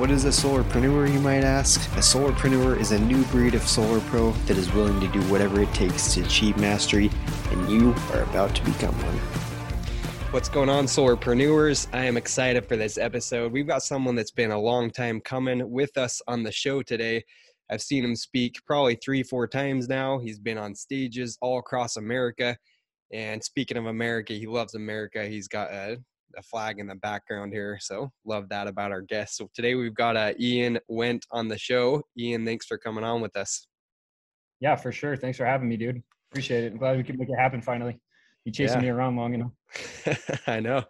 What is a solarpreneur, you might ask? A solarpreneur is a new breed of solar pro that is willing to do whatever it takes to achieve mastery, and you are about to become one. What's going on, solarpreneurs? I am excited for this episode. We've got someone that's been a long time coming with us on the show today. I've seen him speak probably three, four times now. He's been on stages all across America. And speaking of America, he loves America. He's got a, a flag in the background here. So love that about our guest. So today we've got uh, Ian Wendt on the show. Ian, thanks for coming on with us. Yeah, for sure. Thanks for having me, dude. Appreciate it. I'm glad we could make it happen finally. You chasing yeah. me around long enough. I know.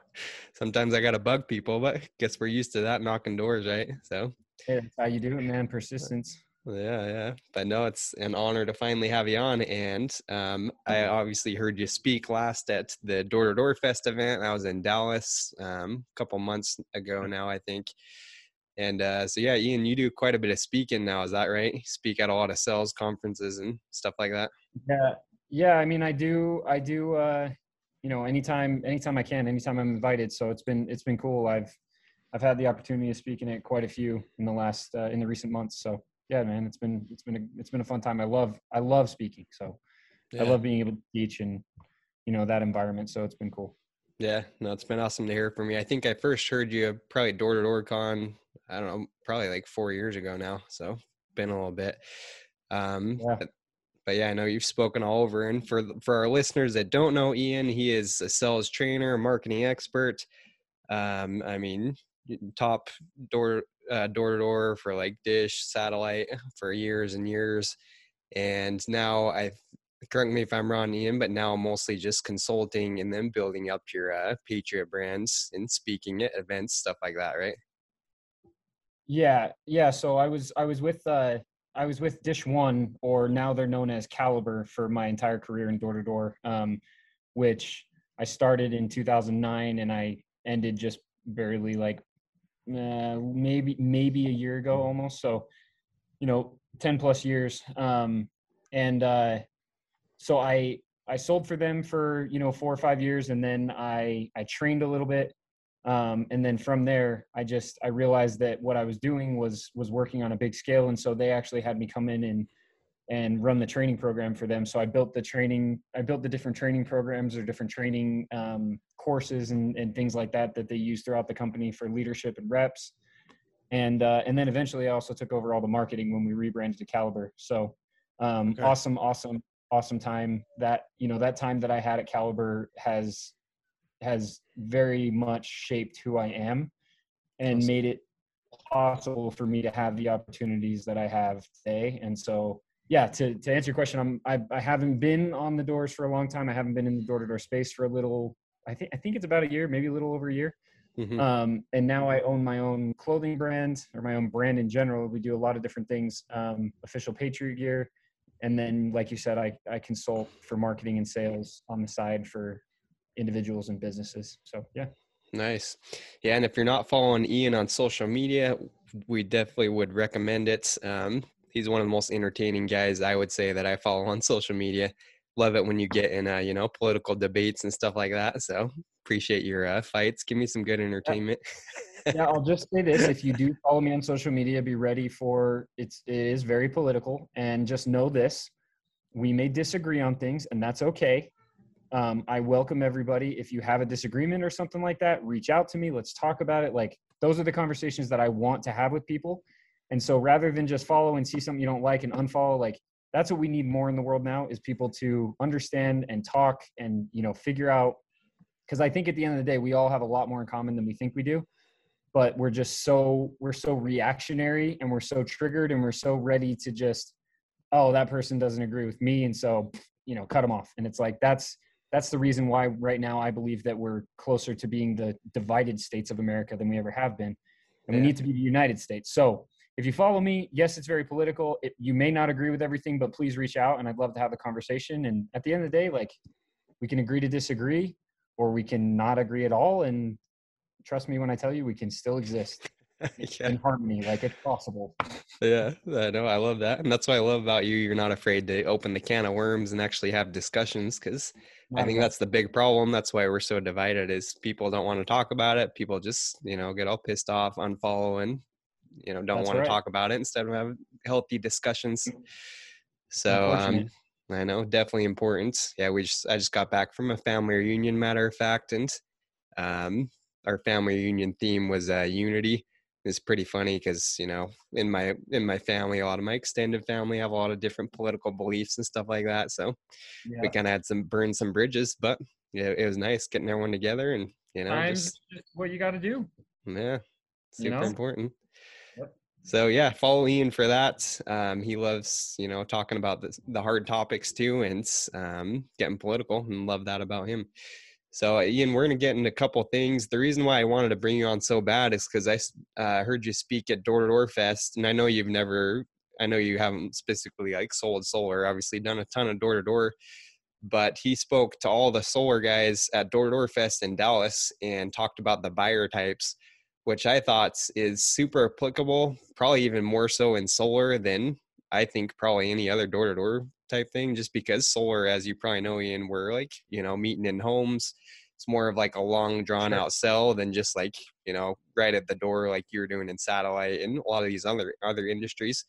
Sometimes I got to bug people, but guess we're used to that knocking doors, right? So hey, that's how you do it, man. Persistence. Yeah, yeah. But no, it's an honor to finally have you on. And um, I mm-hmm. obviously heard you speak last at the Door to Door Fest event. I was in Dallas um, a couple months ago now, I think. And uh, so, yeah, Ian, you do quite a bit of speaking now. Is that right? You speak at a lot of sales conferences and stuff like that. Yeah, yeah. I mean, I do. I do. Uh, you know, anytime, anytime I can, anytime I'm invited. So it's been it's been cool. I've I've had the opportunity to speak in it quite a few in the last uh, in the recent months. So yeah, man, it's been it's been a it's been a fun time. I love I love speaking, so yeah. I love being able to teach and you know that environment. So it's been cool. Yeah, no, it's been awesome to hear from you. I think I first heard you probably door to door con. I don't know, probably like four years ago now. So been a little bit. Um, yeah. But, but yeah, I know you've spoken all over. And for for our listeners that don't know Ian, he is a sales trainer, marketing expert. Um, I mean, top door door to door for like dish satellite for years and years. And now i correct me if i'm wrong ian but now i'm mostly just consulting and then building up your uh, patriot brands and speaking at events stuff like that right? Yeah yeah so i was i was with uh i was with dish one or now they're known as caliber for my entire career in door to door which i started in 2009 and i ended just barely like uh, maybe maybe a year ago almost. So, you know, ten plus years. Um, and uh, so I I sold for them for you know four or five years, and then I I trained a little bit. Um, and then from there, I just I realized that what I was doing was was working on a big scale, and so they actually had me come in and and run the training program for them. So I built the training, I built the different training programs or different training um, courses and, and things like that that they use throughout the company for leadership and reps. And uh, and then eventually I also took over all the marketing when we rebranded to Caliber. So um, okay. awesome, awesome, awesome time. That you know that time that I had at Caliber has has very much shaped who I am and awesome. made it possible for me to have the opportunities that I have today. And so yeah, to, to answer your question, I'm I, I haven't been on the doors for a long time. I haven't been in the door to door space for a little. I think I think it's about a year, maybe a little over a year. Mm-hmm. Um, and now I own my own clothing brand or my own brand in general. We do a lot of different things, um, official Patriot gear, and then like you said, I I consult for marketing and sales on the side for individuals and businesses. So yeah. Nice. Yeah. And if you're not following Ian on social media, we definitely would recommend it. Um, he's one of the most entertaining guys I would say that I follow on social media. Love it when you get in, uh, you know, political debates and stuff like that. So appreciate your uh, fights. Give me some good entertainment. yeah, I'll just say this: if you do follow me on social media, be ready for it's. It is very political, and just know this: we may disagree on things, and that's okay. Um, I welcome everybody. If you have a disagreement or something like that, reach out to me. Let's talk about it. Like those are the conversations that I want to have with people and so rather than just follow and see something you don't like and unfollow, like that's what we need more in the world now is people to understand and talk and, you know, figure out because I think at the end of the day, we all have a lot more in common than we think we do. But we're just so we're so reactionary and we're so triggered and we're so ready to just, oh, that person doesn't agree with me. And so, you know, cut them off. And it's like that's that's the reason why right now I believe that we're closer to being the divided states of America than we ever have been. And yeah. we need to be the United States. So if you follow me, yes, it's very political. It, you may not agree with everything, but please reach out and I'd love to have a conversation. And at the end of the day, like we can agree to disagree or we can not agree at all. And trust me when I tell you, we can still exist yeah. in harmony, like it's possible. Yeah, I know. I love that. And that's what I love about you. You're not afraid to open the can of worms and actually have discussions because I think that's the big problem. That's why we're so divided is people don't want to talk about it. People just, you know, get all pissed off, unfollow and, you know, don't that's want right. to talk about it instead of having healthy discussions. Mm. So, um, I know definitely important. Yeah. We just, I just got back from a family reunion matter of fact. And, um, our family reunion theme was, uh, unity it's pretty funny because you know in my in my family a lot of my extended family have a lot of different political beliefs and stuff like that so yeah. we kind of had some burn some bridges but yeah it was nice getting everyone together and you know just, just what you got to do yeah super you know? important. So yeah follow ian for that. Um, he loves you know talking about the, the hard topics too and um, getting political and love that about him. So, Ian, we're going to get into a couple things. The reason why I wanted to bring you on so bad is because I uh, heard you speak at Door to Door Fest, and I know you've never, I know you haven't specifically like sold solar, obviously done a ton of door to door, but he spoke to all the solar guys at Door to Door Fest in Dallas and talked about the buyer types, which I thought is super applicable, probably even more so in solar than I think probably any other door to door type thing just because solar as you probably know ian we're like you know meeting in homes. It's more of like a long drawn out sell than just like you know right at the door like you're doing in satellite and a lot of these other other industries.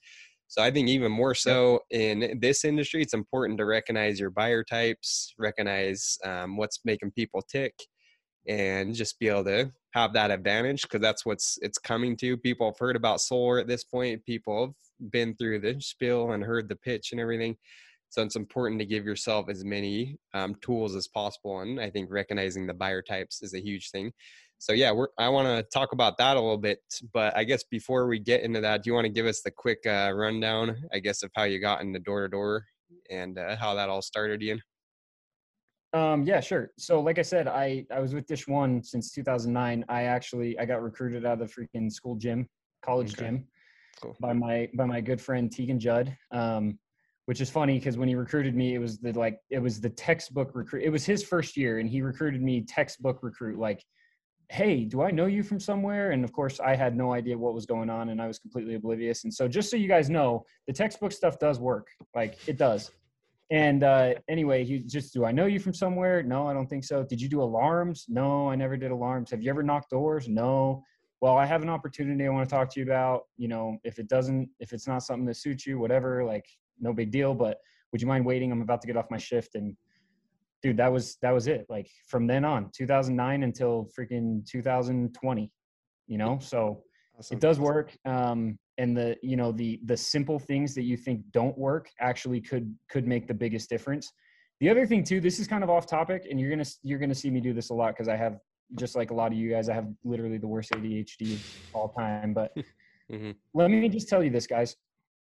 So i think even more so in this industry it's important to recognize your buyer types recognize um, what's making people tick and just be able to have that advantage because that's what's it's coming to people have heard about solar at this point people have been through the spiel and heard the pitch and everything so it's important to give yourself as many um, tools as possible. And I think recognizing the buyer types is a huge thing. So yeah, we're, I want to talk about that a little bit, but I guess before we get into that, do you want to give us the quick uh, rundown, I guess, of how you got into door to door and uh, how that all started, Ian? Um, yeah, sure. So like I said, I, I was with Dish One since 2009. I actually, I got recruited out of the freaking school gym, college okay. gym cool. by my, by my good friend Tegan Judd. Um, which is funny because when he recruited me, it was the like it was the textbook recruit. It was his first year, and he recruited me textbook recruit. Like, hey, do I know you from somewhere? And of course, I had no idea what was going on, and I was completely oblivious. And so, just so you guys know, the textbook stuff does work. Like, it does. And uh, anyway, he just, do I know you from somewhere? No, I don't think so. Did you do alarms? No, I never did alarms. Have you ever knocked doors? No. Well, I have an opportunity I want to talk to you about. You know, if it doesn't, if it's not something that suits you, whatever, like no big deal. But would you mind waiting? I'm about to get off my shift. And dude, that was that was it. Like from then on, 2009 until freaking 2020. You know, so awesome. it does work. Um, and the you know the the simple things that you think don't work actually could could make the biggest difference. The other thing too, this is kind of off topic, and you're gonna you're gonna see me do this a lot because I have just like a lot of you guys, I have literally the worst ADHD all time. But mm-hmm. let me just tell you this, guys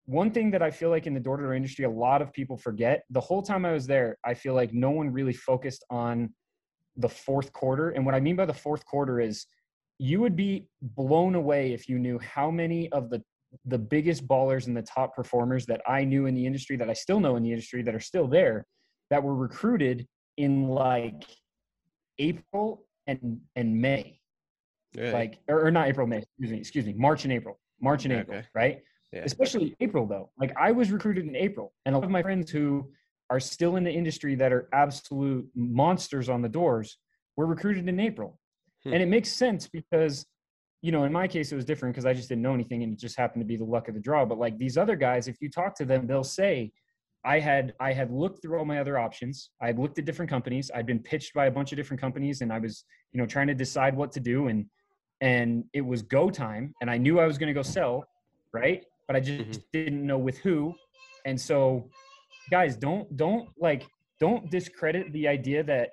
one thing that I feel like in the door to door industry, a lot of people forget the whole time I was there, I feel like no one really focused on the fourth quarter. And what I mean by the fourth quarter is you would be blown away if you knew how many of the the biggest ballers and the top performers that I knew in the industry that I still know in the industry that are still there that were recruited in like April and and May. Really? Like or, or, not April, May, excuse me, excuse me, March and April. March and okay. April, right? yeah. especially April though. Like I was recruited in April, and a lot of my friends who are still in the industry that are absolute monsters on the doors were recruited in April, hmm. and it makes sense because you know in my case it was different because I just didn't know anything and it just happened to be the luck of the draw. But like these other guys, if you talk to them, they'll say. I had I had looked through all my other options. I had looked at different companies. I'd been pitched by a bunch of different companies, and I was, you know, trying to decide what to do. And and it was go time, and I knew I was going to go sell, right? but I just mm-hmm. didn't know with who. And so, guys, don't don't like don't discredit the idea that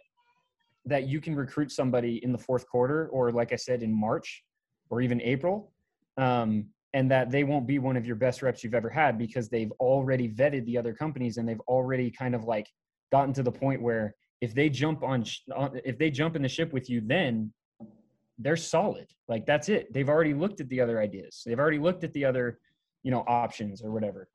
that you can recruit somebody in the fourth quarter or like I said in March or even April. Um, and that they won't be one of your best reps you've ever had because they've already vetted the other companies and they've already kind of like gotten to the point where if they jump on if they jump in the ship with you then they're solid. Like that's it. They've already looked at the other ideas. They've already looked at the other you know options or whatever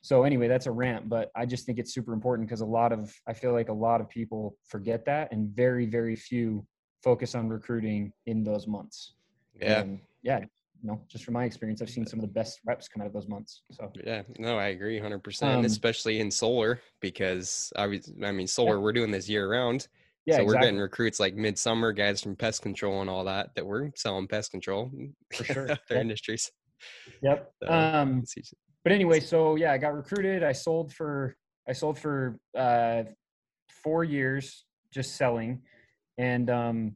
so anyway that's a rant but i just think it's super important because a lot of i feel like a lot of people forget that and very very few focus on recruiting in those months. Yeah. And yeah you know just from my experience i've seen some of the best reps come out of those months so. Yeah no i agree 100% um, especially in solar because i was i mean solar yeah. we're doing this year round yeah, so we're getting recruits like midsummer guys from pest control and all that that we're selling pest control for sure. their yep. industries. Yep. So, um but anyway, so yeah, I got recruited. I sold for I sold for uh, four years just selling, and um,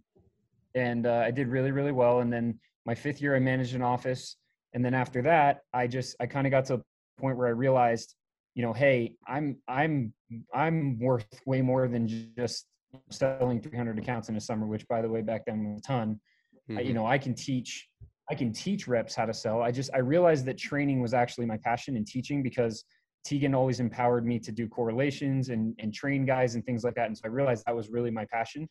and uh, I did really really well. And then my fifth year, I managed an office, and then after that, I just I kind of got to a point where I realized, you know, hey, I'm I'm I'm worth way more than just selling 300 accounts in a summer. Which, by the way, back then was a ton. Mm-hmm. I, you mm-hmm. know, I can teach I can teach reps how to sell. I just I realized that training was actually my passion in teaching because Tegan always empowered me to do correlations and and train guys and things like that. And so I realized that was really my passion.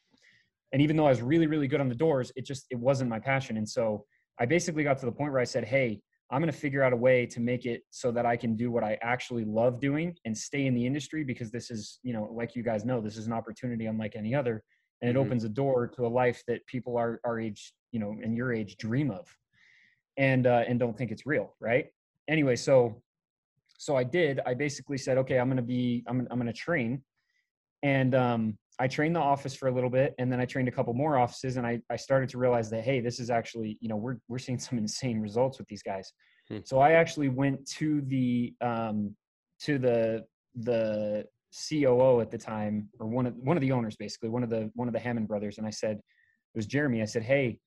And even though I was really really good on the doors, it just it wasn't my passion. And so I basically got to the point where I said, "Hey, I'm going to figure out a way to make it so that I can do what I actually love doing and stay in the industry because this is, you know, like you guys know, this is an opportunity unlike any other and it mm-hmm. opens a door to a life that people are our age, you know, and your age dream of and uh, and don't think it's real, right? Anyway, so so I did. I basically said, okay, I'm gonna be, I'm I'm gonna train, and um, I trained the office for a little bit, and then I trained a couple more offices, and I I started to realize that hey, this is actually, you know, we're we're seeing some insane results with these guys. Hmm. So I actually went to the um, to the the COO at the time, or one of one of the owners, basically one of the one of the Hammond brothers, and I said, it was Jeremy. I said, hey,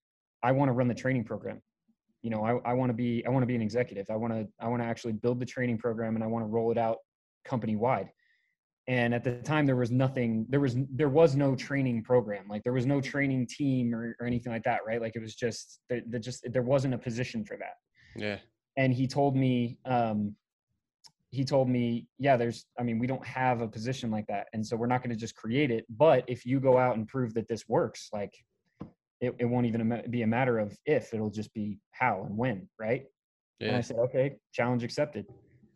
I want to run the training program you know, I, I want to be, I want to be an executive. I want to, I want to actually build the training program and I want to roll it out company wide. And at the time there was nothing, there was, there was no training program. Like there was no training team or, or anything like that. Right. Like it was just, there, just, there wasn't a position for that. Yeah. And he told me, um, he told me, yeah, there's, I mean, we don't have a position like that. And so we're not going to just create it. But if you go out and prove that this works, like it, it won't even be a matter of if it'll just be how and when right? Yeah. and i said okay challenge accepted.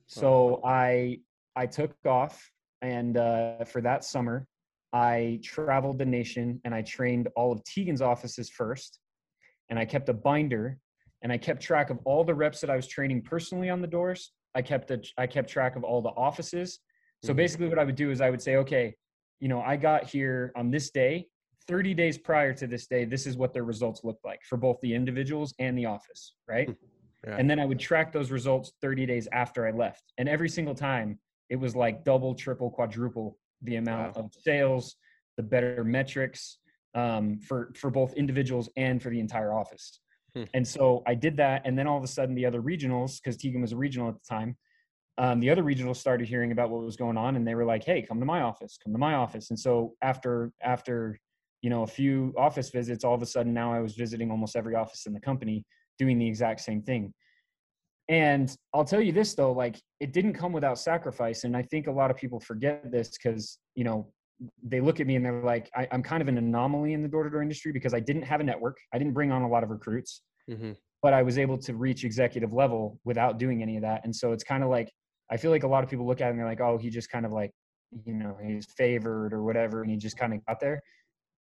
So i i took off and uh, for that summer i traveled the nation and i trained all of tegan's offices first and i kept a binder and i kept track of all the reps that i was training personally on the doors. I kept a, i kept track of all the offices. So mm-hmm. basically what i would do is i would say okay you know i got here on this day 30 days prior to this day, this is what their results looked like for both the individuals and the office, right? Yeah. And then I would track those results 30 days after I left. And every single time it was like double, triple, quadruple the amount wow. of sales, the better metrics um, for, for both individuals and for the entire office. Hmm. And so I did that. And then all of a sudden the other regionals, because Tegan was a regional at the time, um, the other regionals started hearing about what was going on and they were like, Hey, come to my office, come to my office. And so after, after you know a few office visits all of a sudden now i was visiting almost every office in the company doing the exact same thing. And i'll tell you this though like it didn't come without sacrifice and i think a lot of people forget this because you know they look at me and they're like I, am kind of an anomaly in the door-to-door industry because i didn't have a network i didn't bring on a lot of recruits mm-hmm. but i was able to reach executive level without doing any of that. And so it's kind of like i feel like a lot of people look at it and they're like oh he just kind of like you know he's favored or whatever and he just kind of got there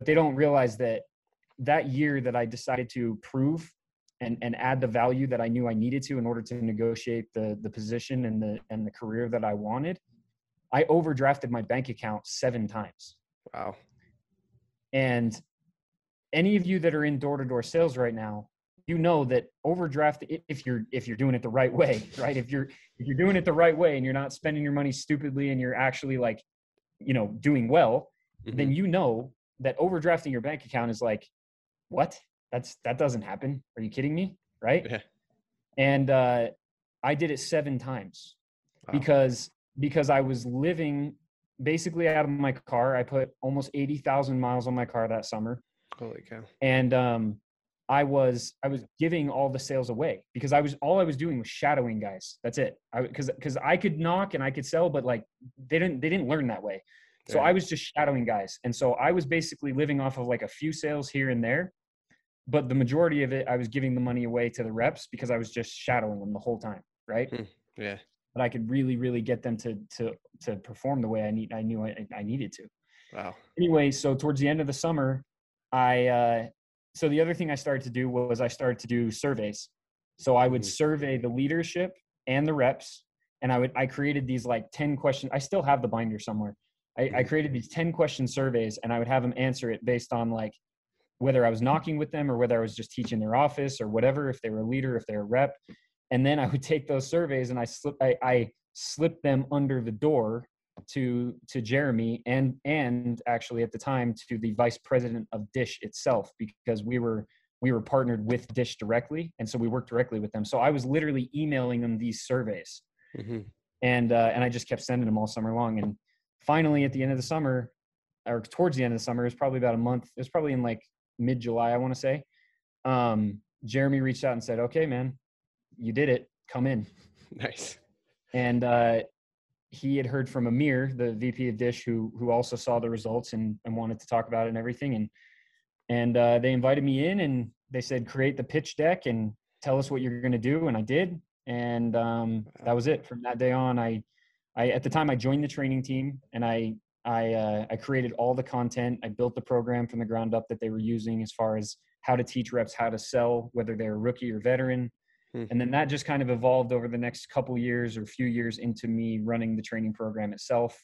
they don't realize that that year that I decided to prove and, and add the value that I knew I needed to in order to negotiate the, the position and the, and the career that I wanted, I overdrafted my bank account seven times. Wow. And any of you that are in door-to-door sales right now, you know that overdraft if you're if you're doing it the right way, right? If you're if you're doing it the right way and you're not spending your money stupidly and you're actually like, you know, doing well, mm-hmm. then you know that overdrafting your bank account is like, what? That's that doesn't happen. Are you kidding me? Right? Yeah. And uh, I did it seven times wow. because because I was living basically out of my car. I put almost eighty thousand miles on my car that summer. Holy cow! And um, I was I was giving all the sales away because I was all I was doing was shadowing guys. That's it. Because because I could knock and I could sell, but like they didn't they didn't learn that way. So I was just shadowing guys. And so I was basically living off of like a few sales here and there. But the majority of it, I was giving the money away to the reps because I was just shadowing them the whole time. right? Hmm. Yeah. But I could really, really get them to to to perform the way I need I knew I, I needed to. Wow. Anyway, so towards the end of the summer, I uh, so the other thing I started to do was I started to do surveys. So I would mm-hmm. survey the leadership and the reps, and I would I created these like ten questions. I still have the binder somewhere. I, I mm-hmm. created these ten question surveys, and I would have them answer it based on like whether I was knocking with them or whether I was just teaching their office or whatever. If they were a leader, if they were a rep, and then I would take those surveys and I slip I, I slipped them under the door to to Jeremy and and actually at the time to the vice president of Dish itself because we were we were partnered with Dish directly and so we worked directly with them. So I was literally emailing them these surveys, mm-hmm. and uh, and I just kept sending them all summer long. And finally, at the end of the summer, or towards the end of the summer, it was probably about a month. It was probably in like mid July, I want to say. Um, Jeremy reached out and said, "Okay, man, you did it. Come in." Nice. And uh, he had heard from Amir, the VP of Dish, who who also saw the results and, and wanted to talk about it and everything. And and uh, they invited me in and they said create the pitch deck and tell us what you're going to do. And I did, and um, that was it. From that day on, I I at the time I joined the training team and I I uh, I created all the content. I built the program from the ground up that they were using as far as how to teach reps how to sell, whether they're rookie or veteran. Hmm. And then that just kind of evolved over the next couple years or few years into me running the training program itself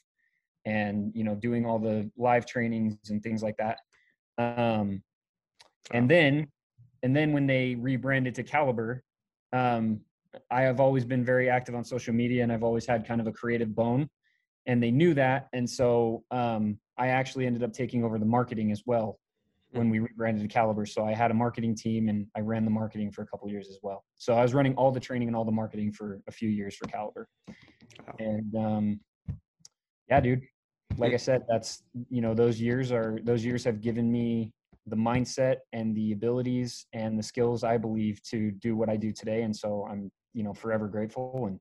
and, you know, doing all the live trainings and things like that. Um, and then, and then when they rebranded to Caliber, um, I have always been very active on social media and I've always had kind of a creative bone and they knew that. And so um, I actually ended up taking over the marketing as well when we rebranded Caliber. So I had a marketing team and I ran the marketing for a couple years as well. So I was running all the training and all the marketing for a few years for Caliber. Wow. And um, yeah, dude, like I said, that's you know those years are those years have given me the mindset and the abilities and the skills I believe to do what I do today. And so I'm you know forever grateful and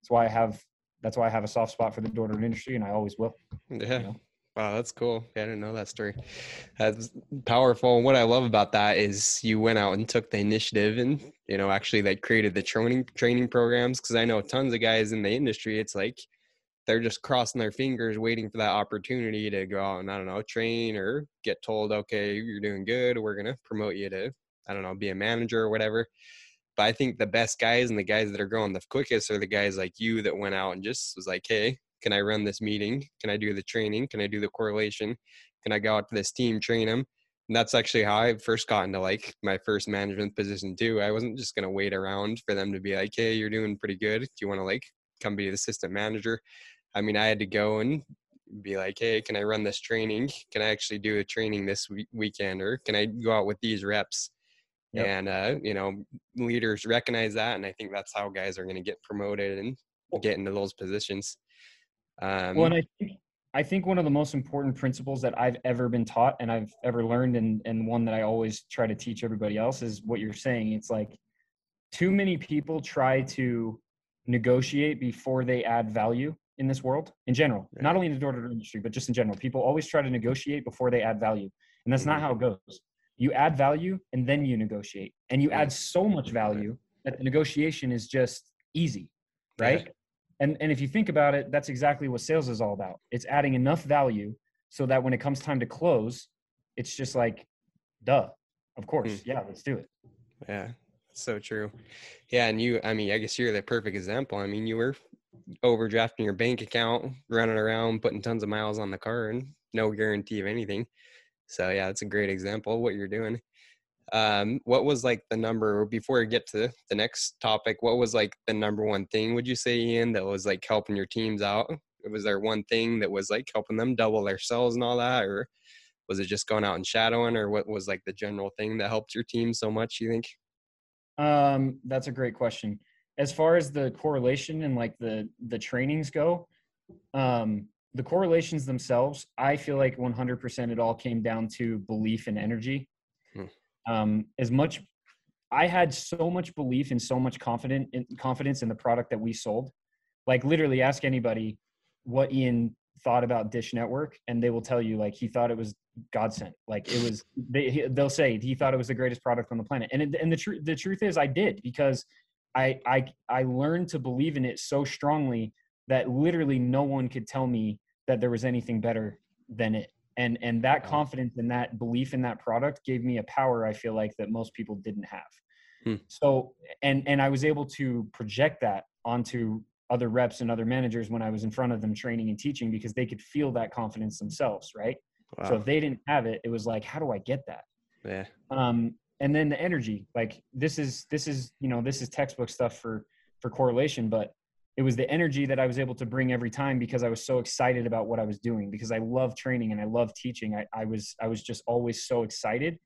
that's why I have that's why I have a soft spot for the door industry and I always will. Yeah. You know? Wow, that's cool. Yeah, I didn't know that story. That's powerful. And what I love about that is you went out and took the initiative and, you know, actually like created the training training programs. Cause I know tons of guys in the industry, it's like they're just crossing their fingers waiting for that opportunity to go out and I don't know, train or get told, okay, you're doing good. We're gonna promote you to, I don't know, be a manager or whatever. But I think the best guys and the guys that are growing the quickest are the guys like you that went out and just was like, hey, can I run this meeting? Can I do the training? Can I do the correlation? Can I go out to this team, train them? And that's actually how I first got into like my first management position too. I wasn't just gonna wait around for them to be like, "Hey, you're doing pretty good. Do you want to like come be the assistant manager?" I mean, I had to go and be like, "Hey, can I run this training? Can I actually do a training this weekend, or can I go out with these reps?" Yep. And uh, you know, leaders recognize that, and I think that's how guys are going to get promoted and get into those positions. Um, well, and I think I think one of the most important principles that I've ever been taught and I've ever learned, and and one that I always try to teach everybody else is what you're saying. It's like too many people try to negotiate before they add value in this world in general, right. not only in the door-to-door industry, but just in general. People always try to negotiate before they add value, and that's not mm-hmm. how it goes. You add value and then you negotiate, and you add so much value that the negotiation is just easy, right? And and if you think about it, that's exactly what sales is all about. It's adding enough value so that when it comes time to close, it's just like, duh, of course, mm. yeah, let's do it. Yeah, so true. Yeah, and you, I mean, I guess you're the perfect example. I mean, you were overdrafting your bank account, running around, putting tons of miles on the car, and no guarantee of anything. So yeah, that's a great example of what you're doing. Um, what was like the number before we get to the next topic what was like the number one thing would you say ian that was like helping your teams out? Was there one thing that was like helping them double their sales and all that or was it just going out and shadowing or what was like the general thing that helped your team so much you think? Um that's a great question. As far as the correlation and like the the trainings go um the correlations themselves i feel like 100% it all came down to belief and energy. Hmm. Um, as much i had so much belief and so much confident in, confidence in the product that we sold. Like literally ask anybody what ian thought about dish network and they will tell you like he thought it was god sent like it was they, they'll say he thought it was the greatest product on the planet. And it, and the truth the truth is i did because I I I learned to believe in it so strongly that literally no one could tell me that there was anything better than it. And and that confidence and that belief in that product gave me a power I feel like that most people didn't have. Hmm. So and and I was able to project that onto other reps and other managers when I was in front of them training and teaching because they could feel that confidence themselves, right? Wow. So if they didn't have it, it was like, how do I get that? Yeah. Um, and then the energy, like this is this is you know this is textbook stuff for for correlation, but it was the energy that I was able to bring every time because I was so excited about what I was doing because I love training and I love teaching. I, I was I was just always so excited.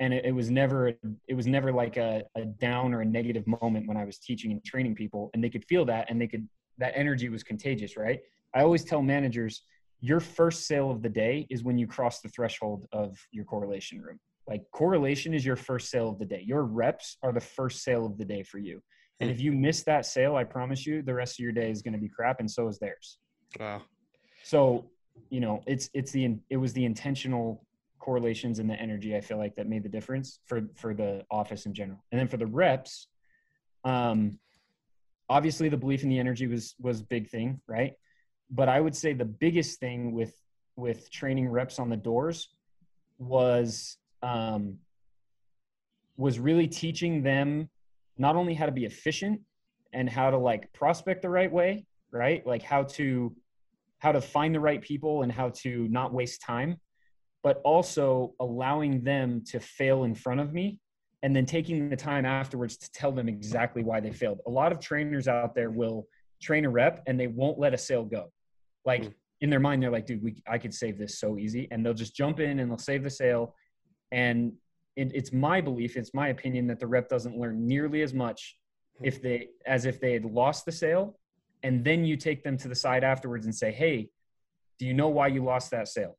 And it, it, was never it was never like a, a down or a negative moment when i was teaching and training people and they could feel that and they could that energy was contagious right? I always tell managers your first sale of the day is when you cross the threshold of your correlation room. Like correlation is your first sale of the day. Your reps are the first sale of the day for you and if you miss that sale i promise you the rest of your day is going to be crap and so is theirs wow so you know it's it's the it was the intentional correlations and the energy I feel like that made the difference for for the office in general. And then for the reps, um, obviously the belief in the energy was was big thing, right? But I would say the biggest thing with with training reps on the doors was um, was really teaching them not only how to be efficient and how to like prospect the right way, right? Like how to how to find the right people and how to not waste time but also allowing them to fail in front of me and then taking the time afterwards to tell them exactly why they failed. A lot of trainers out there will train a rep and they won't let a sale go. Like mm. in their mind, they're like, dude, we, I could save this so easy. And they'll just jump in and they'll save the sale. And it, it's my belief, it's my opinion that the rep doesn't learn nearly as much hmm. if they, as if they had lost the sale. And then you take them to the side afterwards and say, hey, do you know why you lost that sale?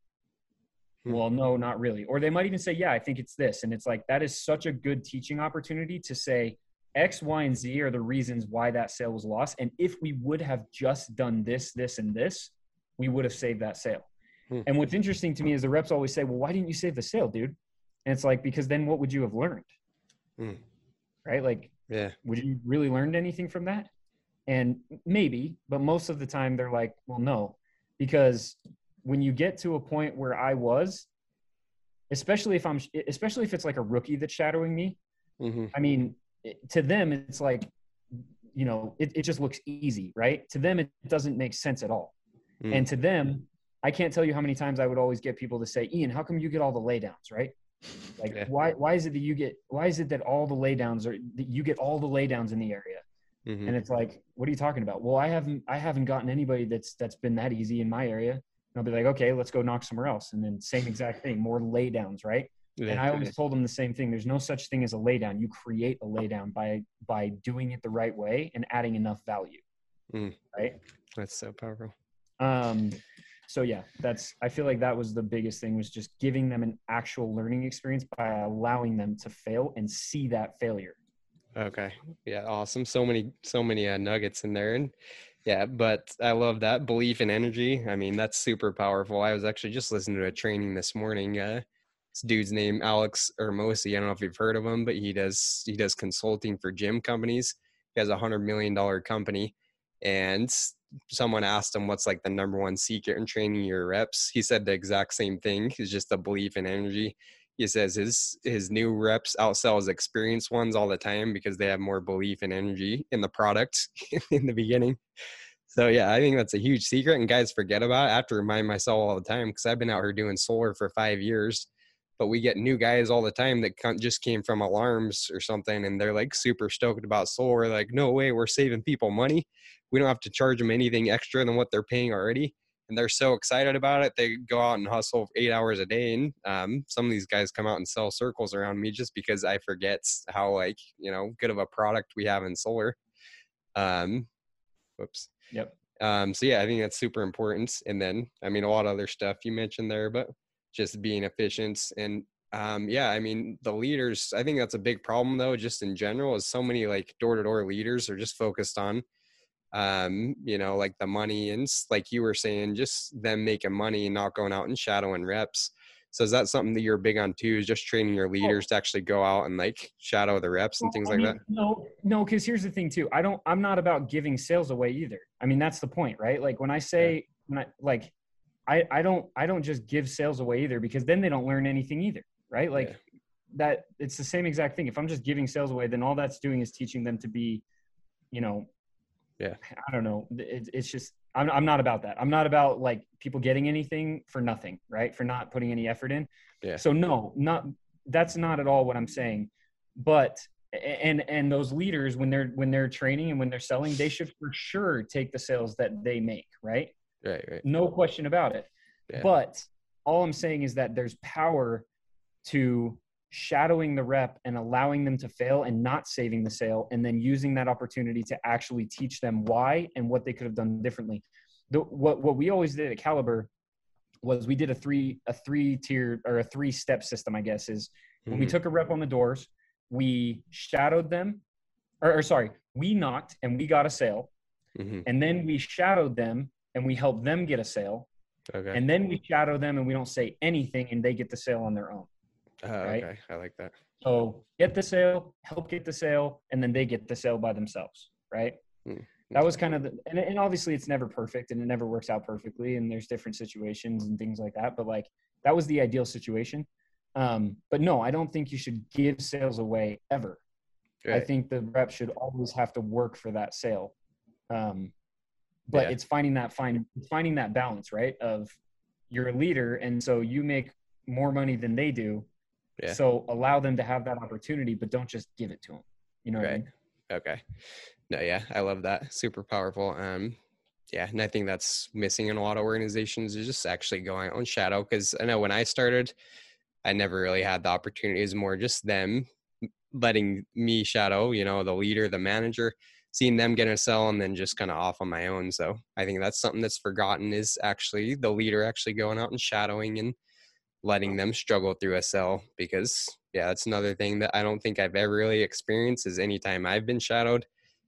Hmm. well no not really or they might even say yeah i think it's this and it's like that is such a good teaching opportunity to say x y and z are the reasons why that sale was lost and if we would have just done this this and this we would have saved that sale hmm. and what's interesting to me is the reps always say well why didn't you save the sale dude and it's like because then what would you have learned hmm. right like yeah would you really learned anything from that and maybe but most of the time they're like well no because when you get to a point where I was, especially if I'm, especially if it's like a rookie that's shadowing me, mm-hmm. I mean, to them, it's like, you know, it, it just looks easy, right? To them, it doesn't make sense at all. Mm. And to them, I can't tell you how many times I would always get people to say, Ian, how come you get all the laydowns, right? Like, yeah. why, why is it that you get, why is it that all the laydowns are, that you get all the laydowns in the area? Mm-hmm. And it's like, what are you talking about? Well, I haven't, I haven't gotten anybody that's, that's been that easy in my area. And I'll be like, okay, let's go knock somewhere else. And then same exact thing, more laydowns, right? Yeah, and I always told them the same thing. There's no such thing as a laydown. You create a laydown by by doing it the right way and adding enough value. Mm. Right. That's so powerful. Um so yeah, that's I feel like that was the biggest thing was just giving them an actual learning experience by allowing them to fail and see that failure. Okay. Yeah, awesome. So many so many uh, nuggets in there and yeah, but I love that belief and energy. I mean, that's super powerful. I was actually just listening to a training this morning. Uh, this dude's name Alex Hormozi. I don't know if you've heard of him, but he does he does consulting for gym companies. He has a hundred million dollar company, and someone asked him what's like the number one secret in training your reps. He said the exact same thing. It's just a belief in energy. He says his his new reps outsell his experienced ones all the time because they have more belief and energy in the product in the beginning. So yeah, I think that's a huge secret, and guys forget about it. I have to remind myself all the time because I've been out here doing solar for five years, but we get new guys all the time that just came from alarms or something, and they're like super stoked about solar. Like, no way, we're saving people money. We don't have to charge them anything extra than what they're paying already, and they're so excited about it. They go out and hustle eight hours a day, and um, some of these guys come out and sell circles around me just because I forget how like you know good of a product we have in solar. Um, whoops Yep. Um, so yeah, I think that's super important. And then, I mean, a lot of other stuff you mentioned there, but just being efficient and um, yeah, I mean, the leaders, I think that's a big problem though, just in general, is so many like door to door leaders are just focused on, um, you know, like the money and like you were saying, just them making money and not going out and shadowing reps. So is that something that you're big on too? Is just training your oh. leaders to actually go out and like shadow the reps and things I mean, like that? No, no, because here's the thing too. I don't. I'm not about giving sales away either. I mean, that's the point, right? Like when I say, yeah. when I like, I I don't I don't just give sales away either because then they don't learn anything either, right? Like yeah. that. It's the same exact thing. If I'm just giving sales away, then all that's doing is teaching them to be, you know, yeah. I don't know. It, it's just I'm, I'm not about that. I'm not about like people getting anything for nothing, right? For not putting any effort in. Yeah. So no, not that's not at all what I'm saying. But and and those leaders when they're when they're training and when they're selling, they should for sure take the sales that they make, right? Right, right. No question about it. Yeah. But all I'm saying is that there's power to shadowing the rep and allowing them to fail and not saving the sale and then using that opportunity to actually teach them why and what they could have done differently the, what, what we always did at caliber was we did a three a three tier or a three step system i guess is mm-hmm. we took a rep on the doors we shadowed them or, or sorry we knocked and we got a sale mm-hmm. and then we shadowed them and we helped them get a sale okay. and then we shadow them and we don't say anything and they get the sale on their own uh, right? Okay, I like that. So get the sale, help get the sale, and then they get the sale by themselves, right? Mm, that was kind of the, and, and obviously it's never perfect and it never works out perfectly, and there's different situations and things like that. But like that was the ideal situation. Um, but no, I don't think you should give sales away ever. Right. I think the rep should always have to work for that sale. Um, but yeah. it's finding that fine finding that balance, right? Of you're a leader, and so you make more money than they do, yeah. So allow them to have that opportunity, but don't just give it to them. You know right. I mean? Okay. No, yeah, I love that. Super powerful. Um, yeah, and I think that's missing in a lot of organizations is just actually going on shadow. Because I know when I started, I never really had the opportunity. It's more just them letting me shadow, you know, the leader, the manager, seeing them get a sell, and then just kind of off on my own. So I think that's something that's forgotten is actually the leader actually going out and shadowing and letting them struggle through a sell because yeah that's another thing that i don't think i've ever really experienced is anytime i've been shadowed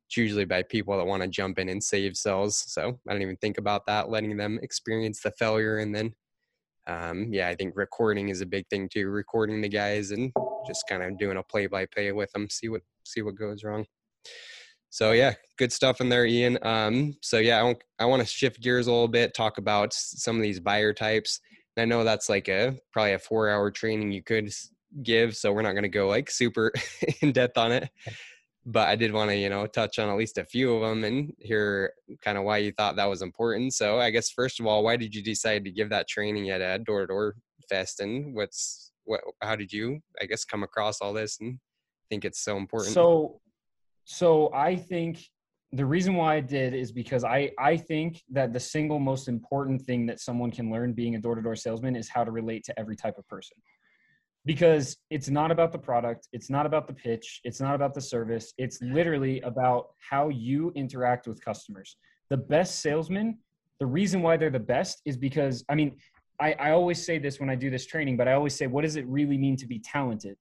it's usually by people that want to jump in and save cells so i don't even think about that letting them experience the failure and then um, yeah i think recording is a big thing too recording the guys and just kind of doing a play by play with them see what see what goes wrong. So yeah good stuff in there ian. Um, so yeah i, I want to shift gears a little bit talk about some of these buyer types I know that's like a probably a four hour training you could give, so we're not going to go like super in depth on it. But I did want to, you know, touch on at least a few of them and hear kind of why you thought that was important. So I guess first of all, why did you decide to give that training at uh, a door to door fest, and what's what? How did you, I guess, come across all this and think it's so important? So, so I think the reason why I did is because I I think that the single most important thing that someone can learn being a door-to-door salesman is how to relate to every type of person. Because it's not about the product, it's not about the pitch, it's not about the service, it's literally about how you interact with customers. The best salesmen, the reason why they're the best is because I mean, I, I always say this when I do this training, but I always say, what does it really mean to be talented?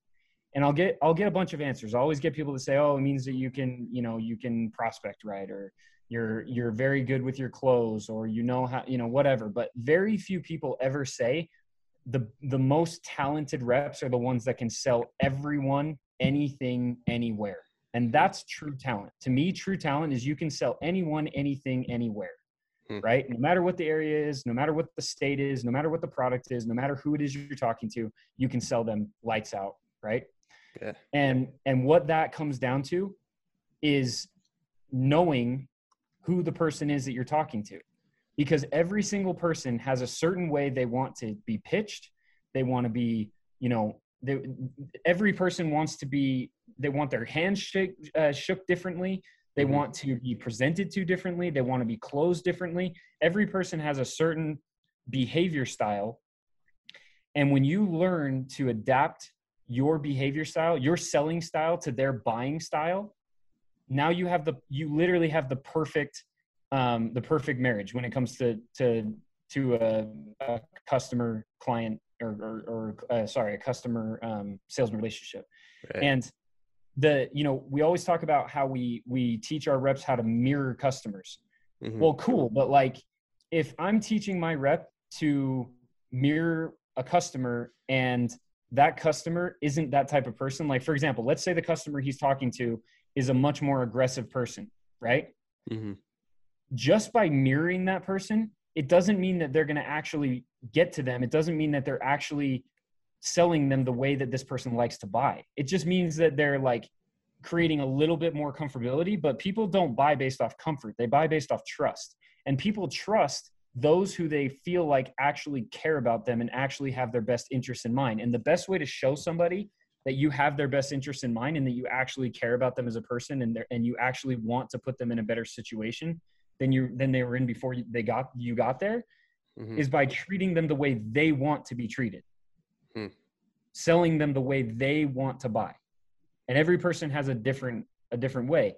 And I'll get I'll get a bunch of answers. I always get people to say, "Oh, it means that you can, you know, you can prospect right or you're you're very good with your clothes or you know how, you know, whatever." But very few people ever say the the most talented reps are the ones that can sell everyone anything anywhere. And that's true talent. To me, true talent is you can sell anyone anything anywhere. Hmm. Right? No matter what the area is, no matter what the state is, no matter what the product is, no matter who it is you're talking to, you can sell them lights out, right? Yeah. And and what that comes down to is knowing who the person is that you're talking to. Because every single person has a certain way they want to be pitched. They want to be, you know, they, every person wants to be, they want their hands shake, uh, shook differently. They mm-hmm. want to be presented to differently. They want to be closed differently. Every person has a certain behavior style. And when you learn to adapt your behavior style, your selling style to their buying style, now you have the you literally have the perfect um, the perfect marriage when it comes to to to a, a customer client or or, or uh, sorry a customer um, salesman relationship right. and the you know we always talk about how we we teach our reps how to mirror customers mm-hmm. well cool but like if i'm teaching my rep to mirror a customer and that customer isn't that type of person. Like for example let's say the customer he's talking to is a much more aggressive person right? Mm-hmm. just by mirroring that person it doesn't mean that they're going to actually get to them. It doesn't mean that they're actually selling them the way that this person likes to buy. It just means that they're like creating a little bit more comfortability but people don't buy based off comfort. They buy based off trust. And people trust those who they feel like actually care about them and actually have their best interests in mind. And the best way to show somebody that you have their best interests in mind and that you actually care about them as a person and and you actually want to put them in a better situation than you than they were in before you, they got you got there mm-hmm. is by treating them the way they want to be treated. Hmm. Selling them the way they want to buy. And every person has a different a different way.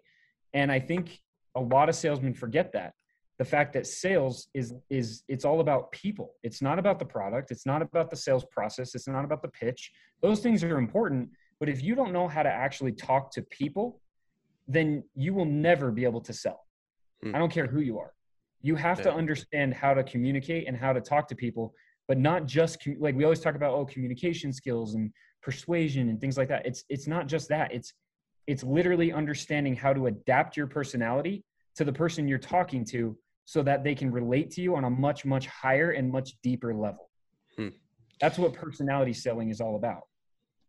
And I think a lot of salesmen forget that the fact that sales is is it's all about people. It's not about the product. It's not about the sales process. It's not about the pitch. Those things are important but if you don't know how to actually talk to people then you will never be able to sell. Hmm. i don't care who you are. You have yeah. to understand how to communicate and how to talk to people but not just like we always talk about oh communication skills and persuasion and things like that. It's it's not just that. It's it's literally understanding how to adapt your personality to the person you're talking to so that they can relate to you on a much much higher and much deeper level. Hmm. that's what personality selling is all about.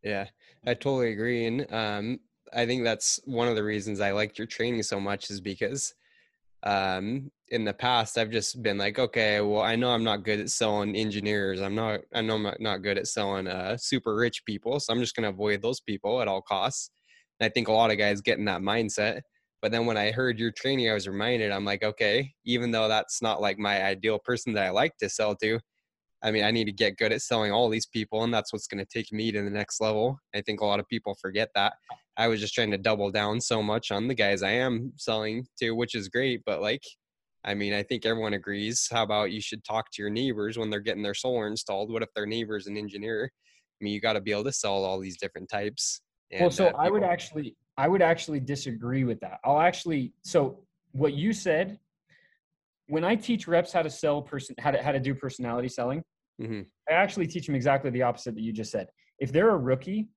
Yeah i totally agree and um, i think that's one of the reasons i liked your training so much is because um, in the past i've just been like okay well i know i'm not good at selling engineers. I'm not i know i'm not good at selling uh, super rich people so i'm just going to avoid those people at all costs. And i think a lot of guys get in that mindset but then when I heard your training, I was reminded, I'm like, okay, even though that's not like my ideal person that I like to sell to, I mean, I need to get good at selling all these people, and that's what's going to take me to the next level. I think a lot of people forget that. I was just trying to double down so much on the guys I am selling to, which is great. But like, I mean, I think everyone agrees. How about you should talk to your neighbors when they're getting their solar installed? What if their neighbor's an engineer? I mean, you got to be able to sell all these different types. And, well, so uh, I would actually, I would actually disagree with that. I'll actually so what you said when I teach reps how to sell person how to how to do personality selling, mm-hmm. I actually teach them exactly the opposite that you just said. If they're a rookie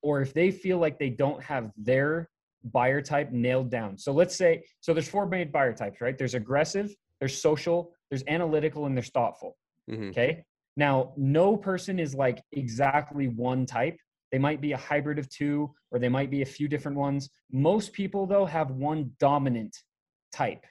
or if they feel like they don't have their buyer type nailed down. So let's say so there's four main buyer types, right? There's aggressive, there's social, there's analytical and there's thoughtful. Mm-hmm. Okay? Now, no person is like exactly one type. They might be a hybrid of two, or they might be a few different ones. Most people, though, have one dominant type,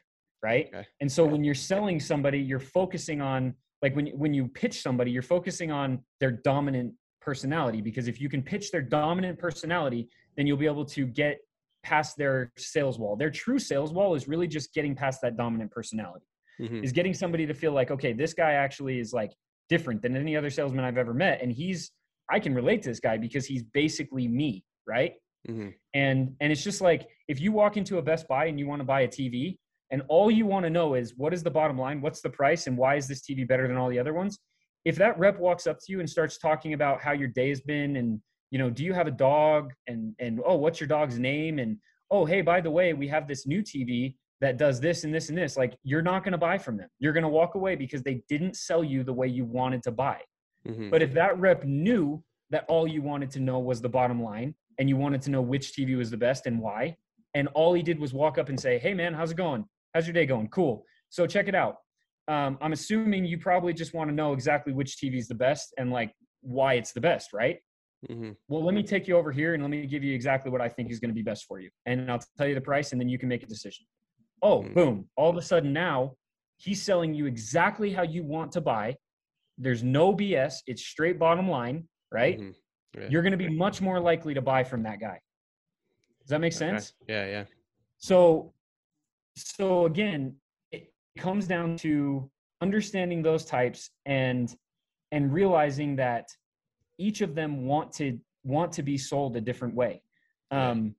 right? Okay. And so when you're selling somebody, you're focusing on like when when you pitch somebody, you're focusing on their dominant personality because if you can pitch their dominant personality, then you'll be able to get past their sales wall. Their true sales wall is really just getting past that dominant personality. Mm-hmm. Is getting somebody to feel like, okay, this guy actually is like different than any other salesman I've ever met, and he's I can relate to this guy because he's basically me, right? Mm-hmm. And and it's just like if you walk into a Best Buy and you want to buy a TV, and all you want to know is what is the bottom line, what's the price, and why is this TV better than all the other ones? If that rep walks up to you and starts talking about how your day has been, and you know, do you have a dog, and and oh, what's your dog's name, and oh, hey, by the way, we have this new TV that does this and this and this, like you're not going to buy from them. You're going to walk away because they didn't sell you the way you wanted to buy. Mm-hmm. But if that rep knew that all you wanted to know was the bottom line and you wanted to know which TV was the best and why, and all he did was walk up and say, Hey, man, how's it going? How's your day going? Cool. So check it out. Um, I'm assuming you probably just want to know exactly which TV is the best and like why it's the best, right? Mm-hmm. Well, let me take you over here and let me give you exactly what I think is going to be best for you. And I'll tell you the price and then you can make a decision. Oh, mm-hmm. boom. All of a sudden now he's selling you exactly how you want to buy there's no BS. It's straight bottom line, right? Mm-hmm. Yeah. You're going to be much more likely to buy from that guy. Does that make sense? Okay. Yeah, yeah. So, so again, it comes down to understanding those types and and realizing that each of them want to want to be sold a different way. Um,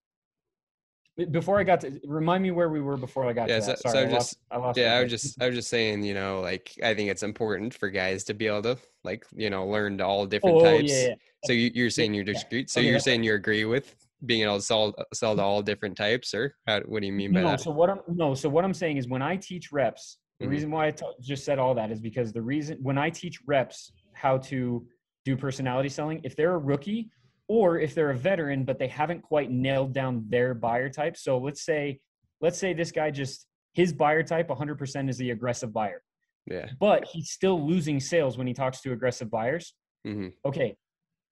before I got to remind me where we were before I got yeah, to that. So, Sorry, so I, just, lost, I lost yeah, I was just I was just saying, you know, like I think it's important for guys to be able to like, you know, learn all different oh, types. Yeah, yeah. So you, are saying you're yeah. so okay, you're saying you agree with being able to sell sell to all different types, or how, what do you mean by no, that? So what I'm no, so what I'm saying is when I teach reps, the mm-hmm. reason why I t- just said all that is because the reason when I teach reps how to do personality selling. If they're a rookie or if they're a veteran but they haven't quite nailed down their buyer type. So let's say let's say this guy just his buyer type 100% is the aggressive buyer. Yeah. But he's still losing sales when he talks to aggressive buyers. Mm-hmm. Okay.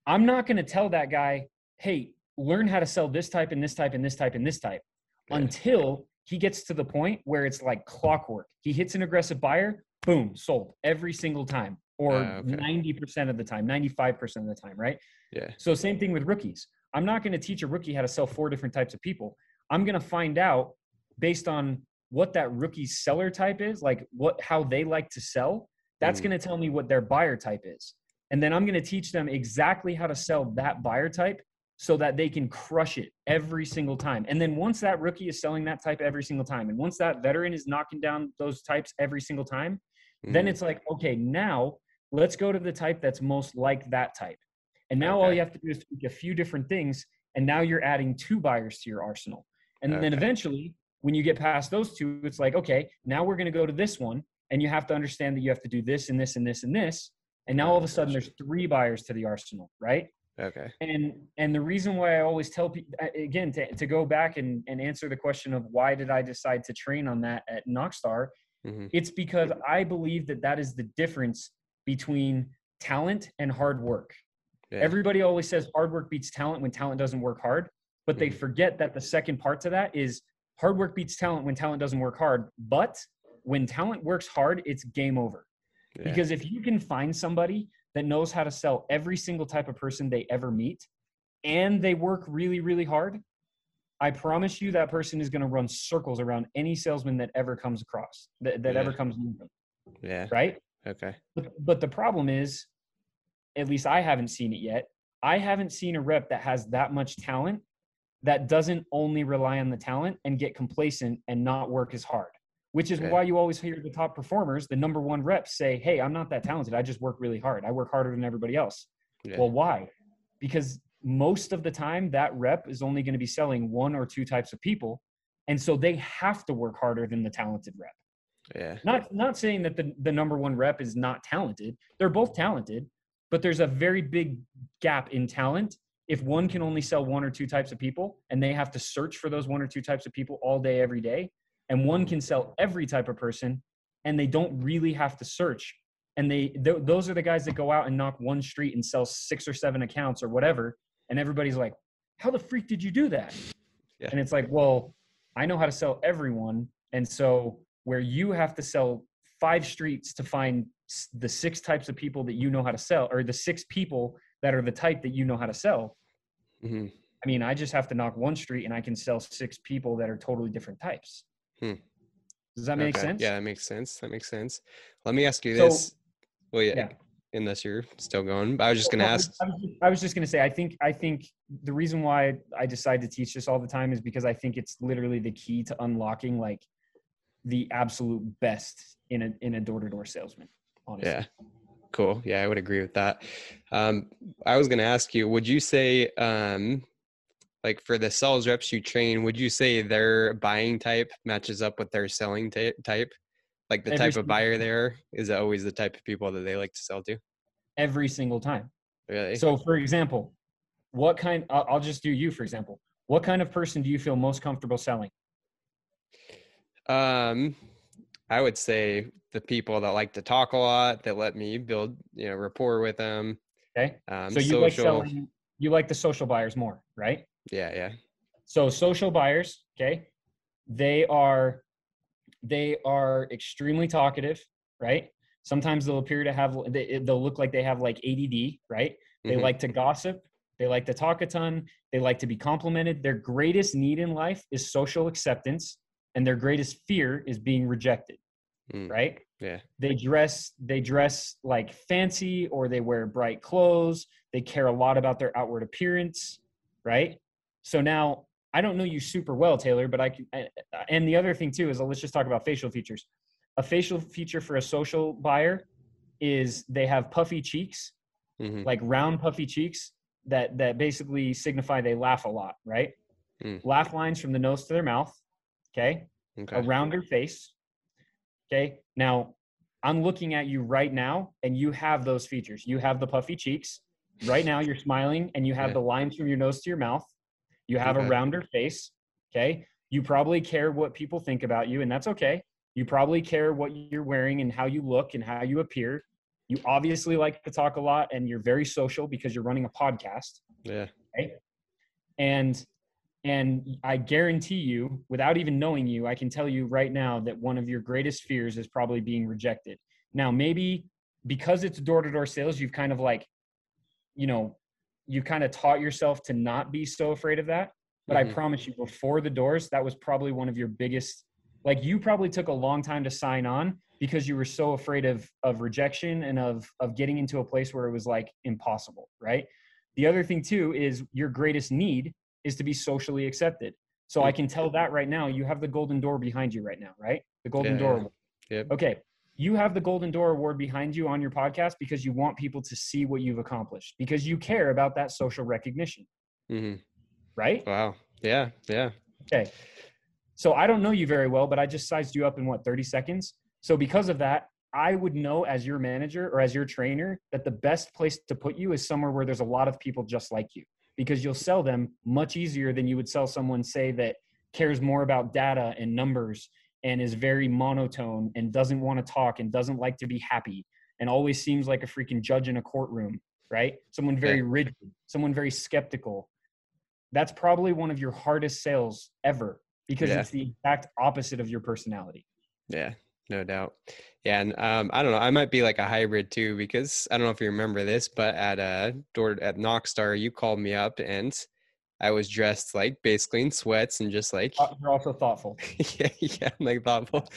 I'm not going to tell that guy, "Hey, learn how to sell this type and this type and this type and this type." Yeah. Until he gets to the point where it's like clockwork. He hits an aggressive buyer, boom, sold every single time or uh, okay. 90% of the time, 95% of the time, right? Yeah. So same thing with rookies. I'm not going to teach a rookie how to sell four different types of people. I'm going to find out based on what that rookie seller type is, like what how they like to sell. That's mm. going to tell me what their buyer type is. And then I'm going to teach them exactly how to sell that buyer type so that they can crush it every single time. And then once that rookie is selling that type every single time, and once that veteran is knocking down those types every single time, mm-hmm. then it's like, okay, now let's go to the type that's most like that type. And now okay. all you have to do is tweak a few different things, and now you're adding two buyers to your arsenal. And okay. then eventually, when you get past those two, it's like, okay, now we're going to go to this one, and you have to understand that you have to do this and this and this and this. And now all of a sudden, there's three buyers to the arsenal, right? Okay. And and the reason why I always tell people again to, to go back and, and answer the question of why did I decide to train on that at Knockstar, mm-hmm. it's because I believe that that is the difference between talent and hard work. Yeah. Everybody always says hard work beats talent when talent doesn't work hard, but mm-hmm. they forget that the second part to that is hard work beats talent when talent doesn't work hard. But when talent works hard, it's game over. Yeah. Because if you can find somebody that knows how to sell every single type of person they ever meet and they work really, really hard, I promise you that person is going to run circles around any salesman that ever comes across, that, that yeah. ever comes near them. Yeah. Right? Okay. But, but the problem is, at least I haven't seen it yet. I haven't seen a rep that has that much talent that doesn't only rely on the talent and get complacent and not work as hard which is okay. why you always hear the top performers, the number one reps say, Hey, I'm not that talented. I just work really hard. I work harder than everybody else. Yeah. Well, why? Because most of the time that rep is only going to be selling one or two types of people. And so they have to work harder than the talented rep. Yeah. Not not saying that the, the number one rep is not talented. They're both talented, but there's a very big gap in talent if one can only sell one or two types of people and they have to search for those one or two types of people all day every day and one can sell every type of person and they don't really have to search and they th- those are the guys that go out and knock one street and sell six or seven accounts or whatever and everybody's like how the freak did you do that yeah. and it's like well i know how to sell everyone and so where you have to sell five streets to find the six types of people that you know how to sell or the six people that are the type that you know how to sell mm-hmm. i mean i just have to knock one street and i can sell six people that are totally different types Hmm. Does that make okay. sense? Yeah, that makes sense. That makes sense. Let me ask you so, this. Well, yeah, yeah, Unless you're still going, I was just going to ask. I was, I was just going to say, I think, I think the reason why I decide to teach this all the time is because I think it's literally the key to unlocking like the absolute best in a in a door to door salesman. Honestly. Yeah. Cool. Yeah, I would agree with that. Um, I was going to ask you, would you say um, like for the sales reps you train, would you say their buying type matches up with their selling t- type? Like the Every type of buyer there is always the type of people that they like to sell to? Every single time. Really? So, for example, what kind, I'll, I'll just do you, for example. What kind of person do you feel most comfortable selling? Um, I would say the people that like to talk a lot, that let me build, you know, rapport with them. Okay. Um, so you social. like selling, you like the social buyers more, right? Yeah, yeah. So social buyers, okay, they are they are extremely talkative, right? Sometimes they'll appear to have they, they'll look like they have like ADD, right? They mm-hmm. like to gossip, they like to talk a ton, they like to be complimented. Their greatest need in life is social acceptance, and their greatest fear is being rejected. Mm. Right? Yeah. They dress they dress like fancy or they wear bright clothes. They care a lot about their outward appearance, right? So now I don't know you super well, Taylor, but I can. And the other thing too is let's just talk about facial features. A facial feature for a social buyer is they have puffy cheeks, mm-hmm. like round puffy cheeks that that basically signify they laugh a lot, right? Mm. Laugh lines from the nose to their mouth. Okay. okay. A rounder face. Okay. Now, I'm looking at you right now and you have those features. You have the puffy cheeks. Right now you're smiling and you have yeah. the lines from your nose to your mouth. You have okay. a rounder face. Okay. You probably care what people think about you, and that's okay. You probably care what you're wearing and how you look and how you appear. You obviously like to talk a lot and you're very social because you're running a podcast. Yeah. Okay. And and I guarantee you, without even knowing you, I can tell you right now that one of your greatest fears is probably being rejected. Now, maybe because it's door to door sales, you've kind of like, you know, you kind of taught yourself to not be so afraid of that. But mm-hmm. I promise you, before the doors, that was probably one of your biggest. Like you probably took a long time to sign on because you were so afraid of of rejection and of of getting into a place where it was like impossible, right? The other thing too is your greatest need is to be socially accepted. So I can tell that right now. You have the golden door behind you right now, right? The golden yeah, door. Yeah. Okay. You have the golden door award behind you on your podcast because you want people to see what you've accomplished because you care about that social recognition. Mm-hmm. Right? Wow. Yeah. Yeah. Okay. So I don't know you very well, but I just sized you up in what, 30 seconds? So because of that, I would know as your manager or as your trainer that the best place to put you is somewhere where there's a lot of people just like you because you'll sell them much easier than you would sell someone say that cares more about data and numbers and is very monotone and doesn't want to talk and doesn't like to be happy and always seems like a freaking judge in a courtroom right? Someone very rigid someone very skeptical. That's probably one of your hardest sales ever because yeah. it's the exact opposite of your personality. Yeah no doubt. Yeah, and um, I don't know. I might be like a hybrid too because I don't know if you remember this, but at uh door at Knockstar, you called me up and I was dressed like basically in sweats and just like you're also thoughtful. yeah, yeah, I'm like thoughtful.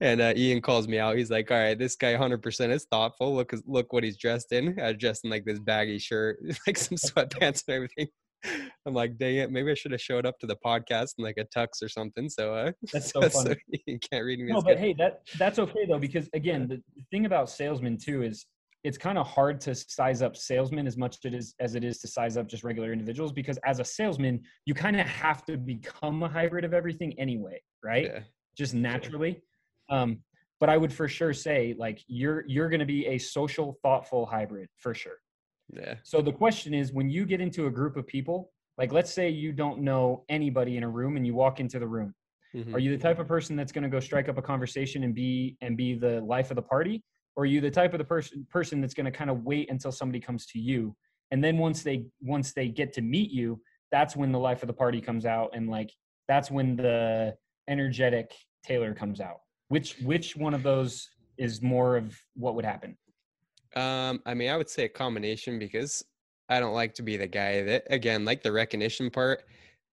And uh, Ian calls me out. He's like, "All right, this guy 100% is thoughtful. Look, look what he's dressed in. I dressed in like this baggy shirt, like some sweatpants and everything." I'm like, dang it, maybe I should have showed up to the podcast in like a tux or something. So uh, that's so funny. So you can't read me. No, but good. hey, that that's okay though because again, the, thing about salesmen too is it's kind of hard to size up salesmen as much it is as it is to size up just regular individuals because as a salesman, you kind of have to become a hybrid of everything anyway, right? Yeah. Just naturally. Um, but I would for sure say like you're you're going to be a social, thoughtful hybrid for sure. Yeah. So the question is when you get into a group of people, like let's say you don't know anybody in a room and you walk into the room. Mm-hmm. Are you the type of person that's going to go strike up a conversation and be and be the life of the party? Or are you the type of the person person that's going to kind of wait until somebody comes to you? And then once they once they get to meet you, that's when the life of the party comes out and like that's when the energetic Taylor comes out. Which which one of those is more of what would happen? Um, I mean, I would say a combination because I don't like to be the guy that, again, like the recognition part.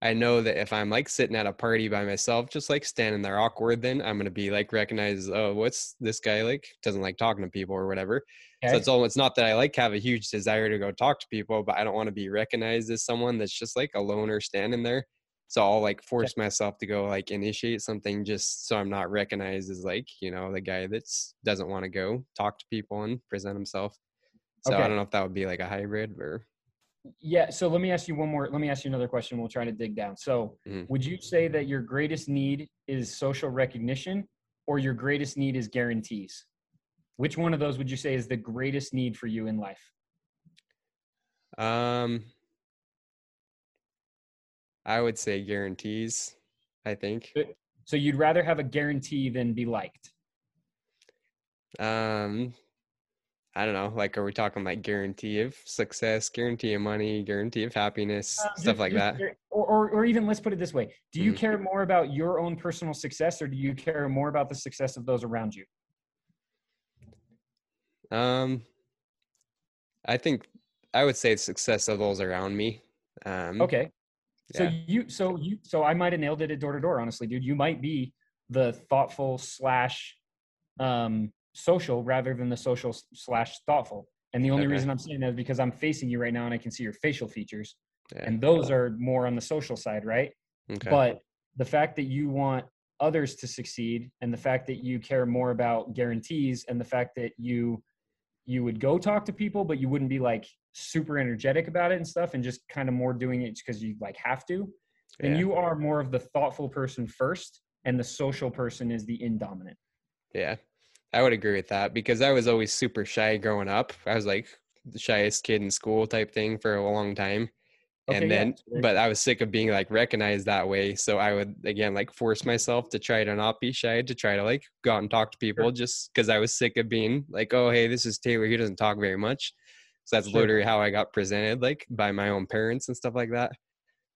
I know that if I'm like sitting at a party by myself, just like standing there awkward, then I'm gonna be like recognized. Oh, what's this guy like? Doesn't like talking to people or whatever. Okay. So it's all. It's not that I like have a huge desire to go talk to people, but I don't want to be recognized as someone that's just like a loner standing there. So I'll like force myself to go like initiate something just so I'm not recognized as like, you know, the guy that's doesn't want to go talk to people and present himself. So okay. I don't know if that would be like a hybrid or yeah. So let me ask you one more. Let me ask you another question. We'll try to dig down. So, mm-hmm. would you say that your greatest need is social recognition, or your greatest need is guarantees? Which one of those would you say is the greatest need for you in life? Um, I would say guarantees. I think. So you'd rather have a guarantee than be liked. Um, I don't know. Like, are we talking like guarantee of success, guarantee of money, guarantee of happiness, uh, stuff like that? Or, or, or, even let's put it this way: Do you mm. care more about your own personal success, or do you care more about the success of those around you? Um, I think I would say success of those around me. Um, okay. So yeah. you, so you, so I might have nailed it at door to door. Honestly, dude, you might be the thoughtful slash um, social rather than the social slash thoughtful. And the only okay. reason I'm saying that is because I'm facing you right now and I can see your facial features, yeah. and those are more on the social side, right? Okay. But the fact that you want others to succeed, and the fact that you care more about guarantees, and the fact that you you would go talk to people, but you wouldn't be like super energetic about it and stuff, and just kind of more doing it because you like have to. And yeah. you are more of the thoughtful person first, and the social person is the indominant. Yeah, I would agree with that because I was always super shy growing up. I was like the shyest kid in school type thing for a long time. Okay, and then yeah. but I was sick of being like recognized that way. So I would again like force myself to try to not be shy, to try to like go out and talk to people sure. just because I was sick of being like, oh hey, this is Taylor. He doesn't talk very much. So that's sure. literally how I got presented, like by my own parents and stuff like that.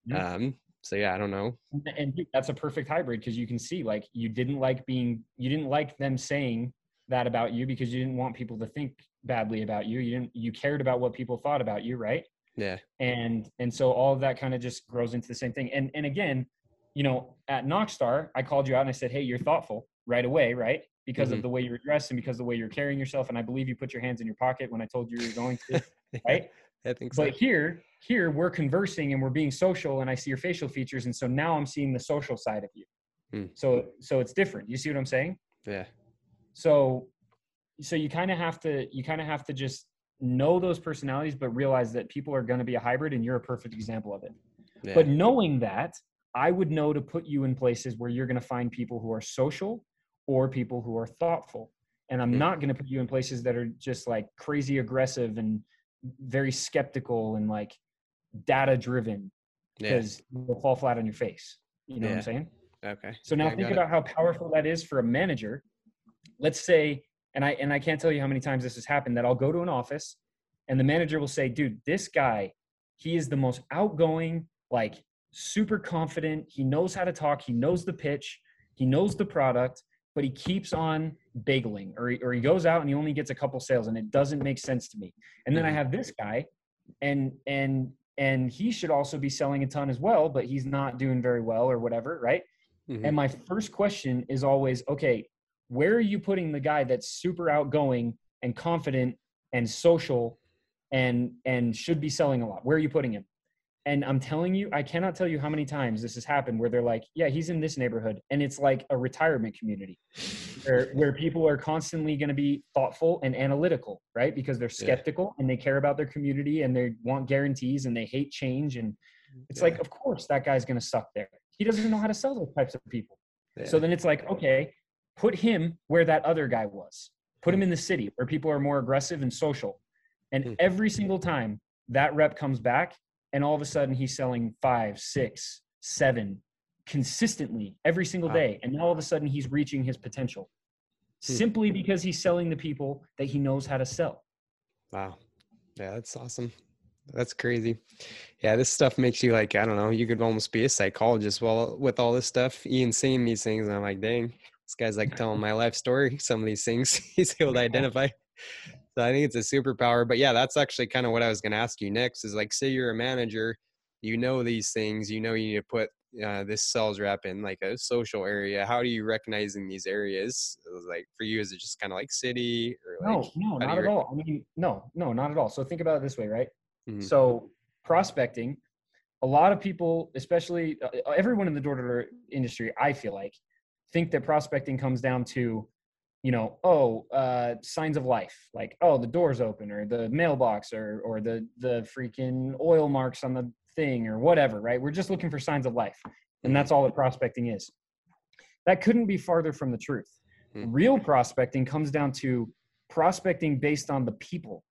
Yeah. Um, so yeah, I don't know. And that's a perfect hybrid because you can see like you didn't like being you didn't like them saying that about you because you didn't want people to think badly about you. You didn't you cared about what people thought about you, right? Yeah. And and so all of that kind of just grows into the same thing. And and again, you know, at Knockstar, I called you out and I said, "Hey, you're thoughtful right away, right? Because mm-hmm. of the way you're dressed and because of the way you're carrying yourself." And I believe you put your hands in your pocket when I told you you were going to, right? I think so. But here, here we're conversing and we're being social, and I see your facial features, and so now I'm seeing the social side of you. Hmm. So, so it's different. You see what I'm saying? Yeah. So, so you kind of have to, you kind of have to just know those personalities, but realize that people are going to be a hybrid, and you're a perfect example of it. Yeah. But knowing that, I would know to put you in places where you're going to find people who are social or people who are thoughtful. And I'm hmm. not going to put you in places that are just like crazy aggressive and very skeptical and like data driven because yeah. you'll fall flat on your face. You know yeah. what I'm saying? Okay. So now think about it. how powerful that is for a manager. Let's say, and I and I can't tell you how many times this has happened that I'll go to an office and the manager will say, dude, this guy, he is the most outgoing, like super confident. He knows how to talk, he knows the pitch, he knows the product, but he keeps on bageling or he, or he goes out and he only gets a couple sales and it doesn't make sense to me. And then I mm-hmm. have this guy and and and he should also be selling a ton as well, but he's not doing very well or whatever, right? Mm-hmm. And my first question is always, okay, where are you putting the guy that's super outgoing and confident and social and and should be selling a lot? Where are you putting him? And I'm telling you, I cannot tell you how many times this has happened where they're like, yeah, he's in this neighborhood. And it's like a retirement community where, where people are constantly going to be thoughtful and analytical, right? Because they're skeptical yeah. and they care about their community and they want guarantees and they hate change. And it's yeah. like, of course, that guy's going to suck there. He doesn't know how to sell those types of people. Yeah. So then it's like, okay, put him where that other guy was. Put him hmm. in the city where people are more aggressive and social. And hmm. every single time that rep comes back, and all of a sudden he's selling five, six, seven consistently every single day. And now all of a sudden he's reaching his potential hmm. simply because he's selling the people that he knows how to sell. Wow. Yeah, that's awesome. That's crazy. Yeah, this stuff makes you like, I don't know, you could almost be a psychologist well with all this stuff. Ian seeing these things, and I'm like, dang, this guy's like telling my life story. Some of these things he's able to identify. So I think it's a superpower. But yeah, that's actually kind of what I was going to ask you next is like, say you're a manager, you know these things, you know you need to put uh, this sales rep in like a social area. How do you recognize in these areas? Like for you, is it just kind of like city or like, no, no, not at all. I mean, no, no, not at all. So think about it this way, right? Mm-hmm. So prospecting, a lot of people, especially uh, everyone in the door-to-door industry, I feel like, think that prospecting comes down to you know, oh, uh, signs of life, like oh, the door's open, or the mailbox, or or the the freaking oil marks on the thing, or whatever, right? We're just looking for signs of life, and that's all that prospecting is. That couldn't be farther from the truth. Hmm. Real prospecting comes down to prospecting based on the people.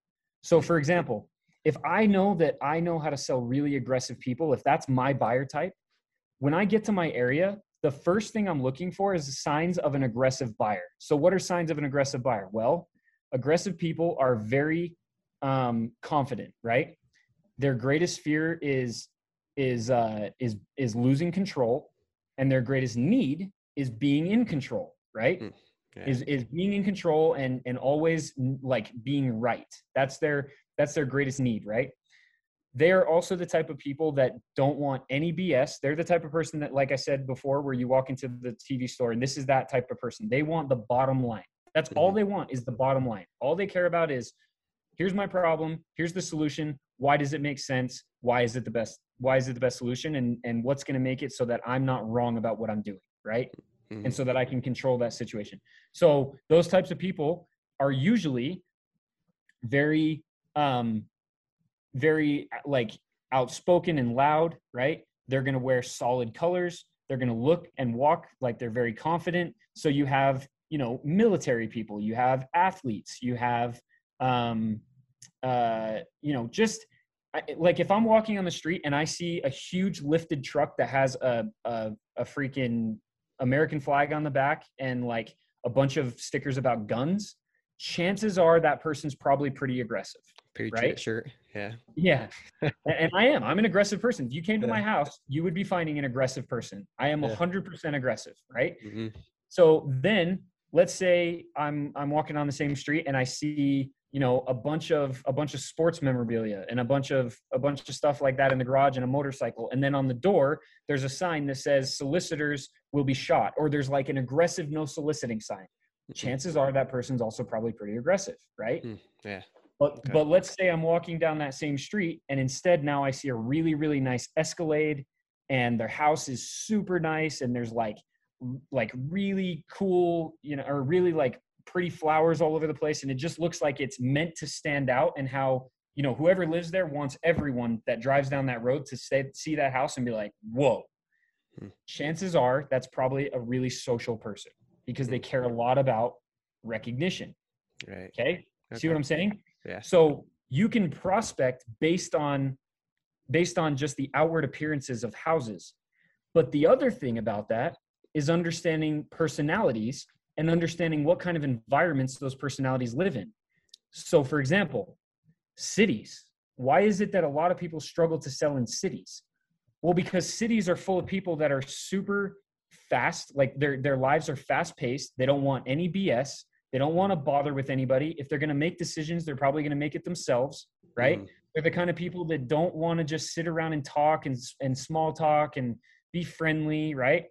So, for example, if I know that I know how to sell really aggressive people, if that's my buyer type, when I get to my area, the first thing I'm looking for is signs of an aggressive buyer. So, what are signs of an aggressive buyer? Well, aggressive people are very um, confident, right? Their greatest fear is is uh, is is losing control, and their greatest need is being in control, right? Okay. Is is being in control and and always like being right. That's their that's their greatest need, right? They are also the type of people that don't want any BS. They're the type of person that, like I said before, where you walk into the TV store and this is that type of person. They want the bottom line. That's mm-hmm. all they want is the bottom line. All they care about is here's my problem, here's the solution. Why does it make sense? Why is it the best? Why is it the best solution? And and what's going to make it so that I'm not wrong about what I'm doing, right? Mm-hmm. And so that I can control that situation. So those types of people are usually very um very like outspoken and loud, right? They're going to wear solid colors. They're going to look and walk like they're very confident. So you have you know military people you have athletes you have um uh you know just I, like if i'm walking on the street and i see a huge lifted truck that has a a, a freaking american flag on the back and like a bunch of stickers about guns chances are that person's probably pretty aggressive right? shirt. Yeah. Yeah. and, I am. I'm an aggressive person. If you came to Yeah. my house, you would be finding an aggressive person. I am Yeah. 100% aggressive, right? hmm So then let's say I'm I'm walking on the same street and I see, you know, a bunch of a bunch of sports memorabilia and a bunch of a bunch of stuff like that in the garage and a motorcycle. And then on the door, there's a sign that says solicitors will be shot or there's like an aggressive no soliciting sign. Chances are that person's also probably pretty aggressive, right? Mm, yeah. But Okay. but let's say I'm walking down that same street and instead now I see a really really nice Escalade and their house is super nice and there's like like really cool, you know, or really like pretty flowers all over the place and it just looks like it's meant to stand out and how you know whoever lives there wants everyone that drives down that road to stay, see that house and be like, "Whoa." Hmm. Chances are that's probably a really social person because they care a lot about recognition. Right. Okay? See what I'm saying? Yeah. So you can prospect based on based on just the outward appearances of houses. But the other thing about that is understanding personalities and understanding what kind of environments those personalities live in. So for example, cities. Why is it that a lot of people struggle to sell in cities? Well, because cities are full of people that are super fast, like their their lives are fast paced. They don't want any BS. They don't want to bother with anybody. If they're going to make decisions, they're probably going to make it themselves, right? Mhm. They're the kind of people that don't want to just sit around and talk and and small talk and be friendly, right?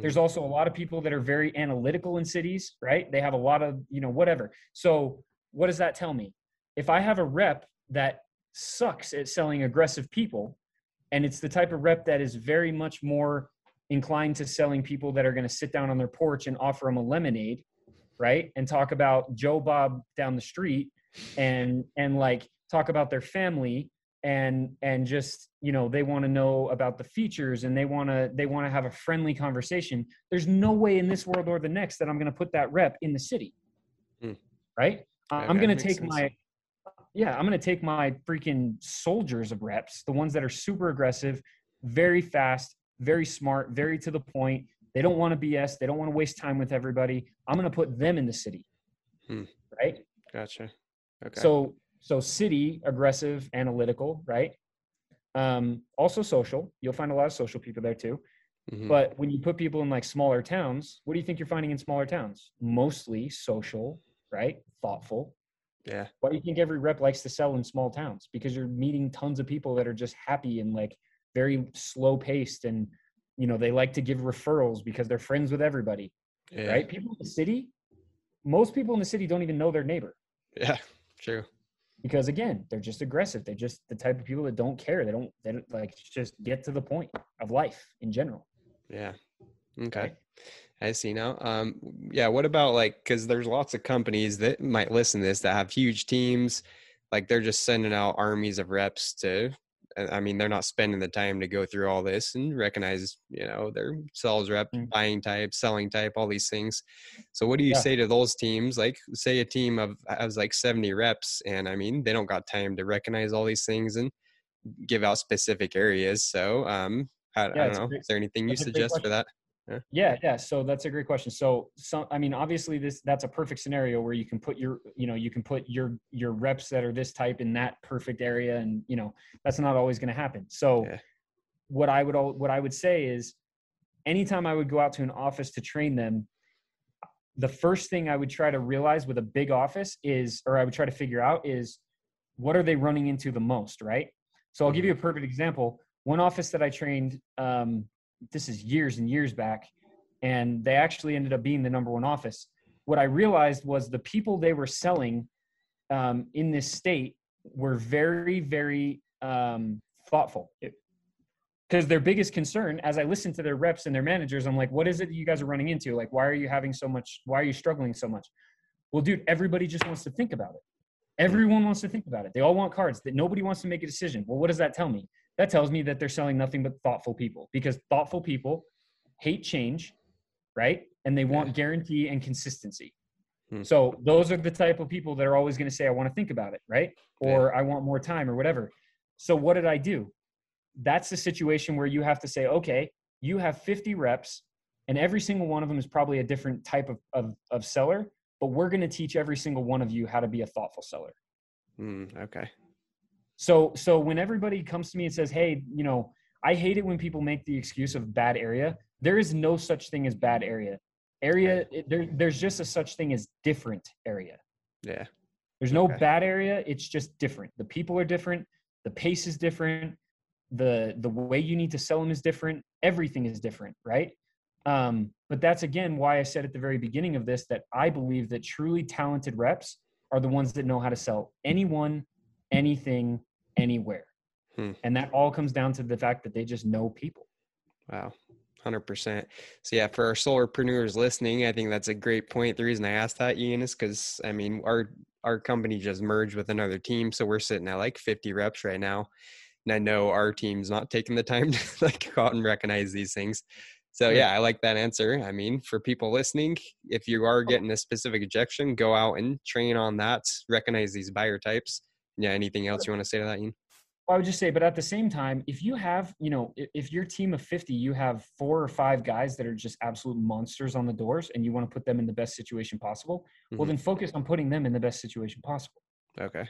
There's also a lot of people that are very analytical in cities, right? They have a lot of, you know, whatever. So, what does that tell me? If I have a rep that sucks at selling aggressive people, and it's the type of rep that is very much more inclined to selling people that are going to sit down on their porch and offer them a lemonade, right? And talk about Joe Bob down the street and and like talk about their family and and just you know they want to know about the features and they want to they want to have a friendly conversation there's no way in this world or the next that i'm going to put that rep in the city Hmm. right i'm going to take sense. my yeah i'm going to take my freaking soldiers of reps the ones that are super aggressive very fast very smart very to the point they don't want to bs they don't want to waste time with everybody i'm going to put them in the city Hmm. right Gotcha. Okay. so so city aggressive analytical right um also social you'll find a lot of social people there too Mhm. but when you put people in like smaller towns what do you think you're finding in smaller towns mostly social right thoughtful yeah. why do you think every rep likes to sell in small towns because you're meeting tons of people that are just happy and like very slow paced and you know they like to give referrals because they're friends with everybody Yeah. right people in the city most people in the city don't even know their neighbor Yeah. True. because again they're just aggressive they're just the type of people that don't care they don't they don't like just get to the point of life in general Yeah. Okay. Right. I see now. Um, yeah. What about like, because there's lots of companies that might listen to this that have huge teams, like they're just sending out armies of reps to. I mean, they're not spending the time to go through all this and recognize, you know, their sales rep, Mm. buying type, selling type, all these things. So, what do you Yeah. say to those teams? Like, say a team of has like 70 reps, and I mean, they don't got time to recognize all these things and give out specific areas. So, um, I, I don't know. great- Is there anything you that's a great suggest for that? Yeah. Yeah so that's a great question. So some i mean obviously this that's a perfect scenario where you can put your you know you can put your your reps that are this type in that perfect area and you know that's not always going to happen. So Yeah. what i would al- what i would say is anytime i would go out to an office to train them the first thing i would try to realize with a big office is or i would try to figure out is what are they running into the most right? So i'll give you a perfect example. One office that i trained um, this is years and years back and they actually ended up being the number one office. What i realized was the people they were selling um, in this state were very very um, thoughtful. Because their biggest concern as i listened to their reps and their managers i'm like what is it you guys are running into? Like why are you having so much why are you struggling so much? Well dude everybody just wants to think about it. Everyone wants to think about it. They all want cards. That nobody wants to make a decision. Well what does that tell me that tells me that they're selling nothing but thoughtful people because thoughtful people hate change right and they want guarantee and consistency. Hmm. So those are the type of people that are always going to say, I want to think about it, right? Or yeah. I want more time or whatever. So what did I do? That's the situation where you have to say, okay, you have 50 reps and every single one of them is probably a different type of, of, of seller, but we're going to teach every single one of you how to be a thoughtful seller. Mm, okay. So, so when everybody comes to me and says, Hey, you know, I hate it when people make the excuse of bad area. There is no such thing as bad area. Area, it, there, there's just a such thing as different area. Yeah. There's no okay. bad area. It's just different. The people are different. The pace is different. The the way you need to sell them is different. Everything is different, right? Um, but that's again why I said at the very beginning of this that I believe that truly talented reps are the ones that know how to sell anyone, anything, anywhere. Hmm. And that all comes down to the fact that they just know people. Wow. 100%. So yeah, for our solarpreneurs listening, I think that's a great point. The reason I asked that Ian is cuz I mean, our our company just merged with another team, so we're sitting at like 50 reps right now. And I know our team's not taking the time to like go out and recognize these things. So yeah, I like that answer. I mean, for people listening, if you are oh. getting a specific objection, go out and train on that, recognize these buyer types. Yeah, anything else you want to say to that, Ian? I would just say, but at the same time, if you have, you know, if your team of 50, you have four or five guys that are just absolute monsters on the doors and you want to put them in the best situation possible, mm-hmm. well, then focus on putting them in the best situation possible. Okay.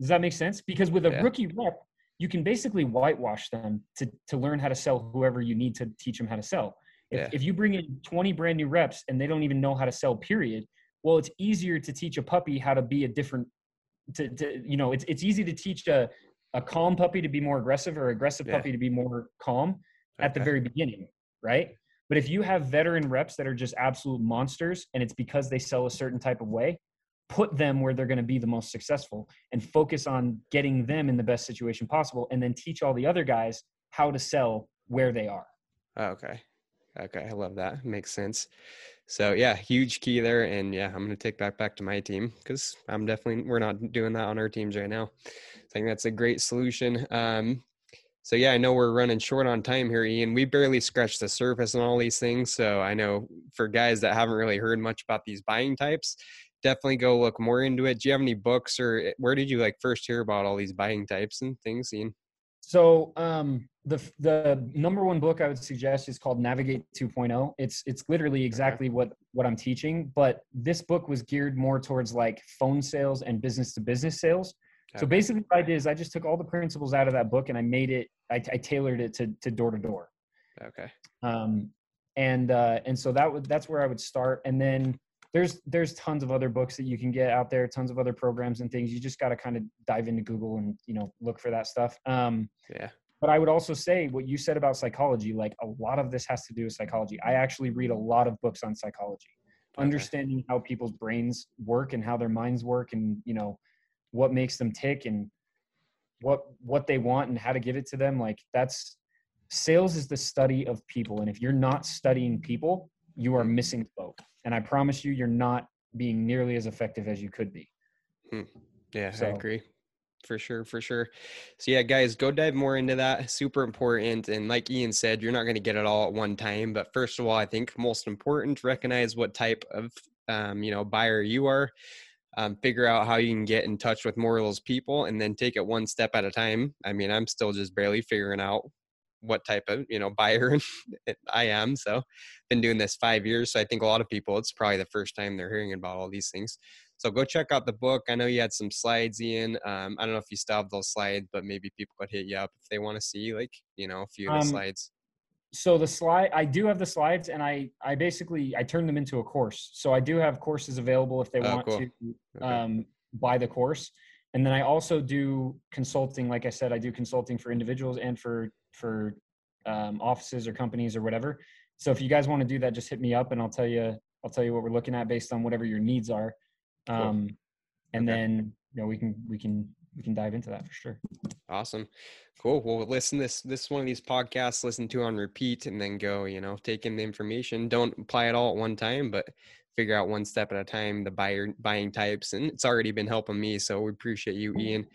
Does that make sense? Because with a yeah. rookie rep, you can basically whitewash them to, to learn how to sell whoever you need to teach them how to sell. If, yeah. if you bring in 20 brand new reps and they don't even know how to sell, period, well, it's easier to teach a puppy how to be a different, to, to you know, it's, it's easy to teach a, a calm puppy to be more aggressive or aggressive yeah. puppy to be more calm okay. at the very beginning, right? But if you have veteran reps that are just absolute monsters and it's because they sell a certain type of way, put them where they're going to be the most successful and focus on getting them in the best situation possible and then teach all the other guys how to sell where they are. Oh, okay. Okay. I love that. Makes sense. So yeah, huge key there. And yeah, I'm to take that back to my team because I'm definitely, we're not doing that on our teams right now. I think that's a great solution. Um, so yeah, I know we're running short on time here, Ian. We barely scratched the surface on all these things. So I know for guys that haven't really heard much about these buying types, definitely go look more into it. Do you have any books or eh, where did you like first hear about all these buying types and things, Ian? So um, the the number one book I would suggest is called Navigate 2.0. It's it's literally exactly what what I'm teaching, but this book was geared more towards like phone sales and business to business sales. Okay. So basically, what I did is I just took all the principles out of that book and I made it. I, I tailored it to to door to door. Okay. Um, and uh, and so that would that's where I would start, and then there's there's tons of other books that you can get out there, tons of other programs and things. You just got to kind of dive into Google and you know look for that stuff. Um, yeah. But I would also say what you said about psychology, like a lot of this has to do with psychology. I actually read a lot of books on psychology, okay. understanding how people's brains work and how their minds work, and you know what makes them tick and what what they want and how to give it to them like that's sales is the study of people and if you're not studying people you are missing the boat. And i promise you you're not being nearly as effective as you could be. Hmm. yeah so, i agree. For sure for sure. So yeah guys go dive more into that. Super important. And like ian said you're not going to get it all at one time. But first of all i think most important recognize what type of um, you know buyer you are. Um, figure out how you can get in touch with more of those people and then take it one step at a time. I mean i'm still just barely figuring out what type of you know buyer i am so been doing this five years so i think a lot of people it's probably the first time they're hearing about all these things so go check out the book i know you had some slides ian um, i don't know if you still have those slides but maybe people could hit you up if they want to see like you know a few of the um, slides so the slide i do have the slides and i i basically i turned them into a course so i do have courses available if they oh, want cool. to okay. um, buy the course and then i also do consulting like i said i do consulting for individuals and for for um, offices or companies or whatever so if you guys want to do that just hit me up and i'll tell you i'll tell you what we're looking at based on whatever your needs are um, cool. and okay. then you know we can we can we can dive into that for sure. Awesome. Cool. Well, listen this this one of these podcasts, listen to on repeat and then go, you know, take in the information. Don't apply it all at one time, but figure out one step at a time the buyer buying types and it's already been helping me so we appreciate you ian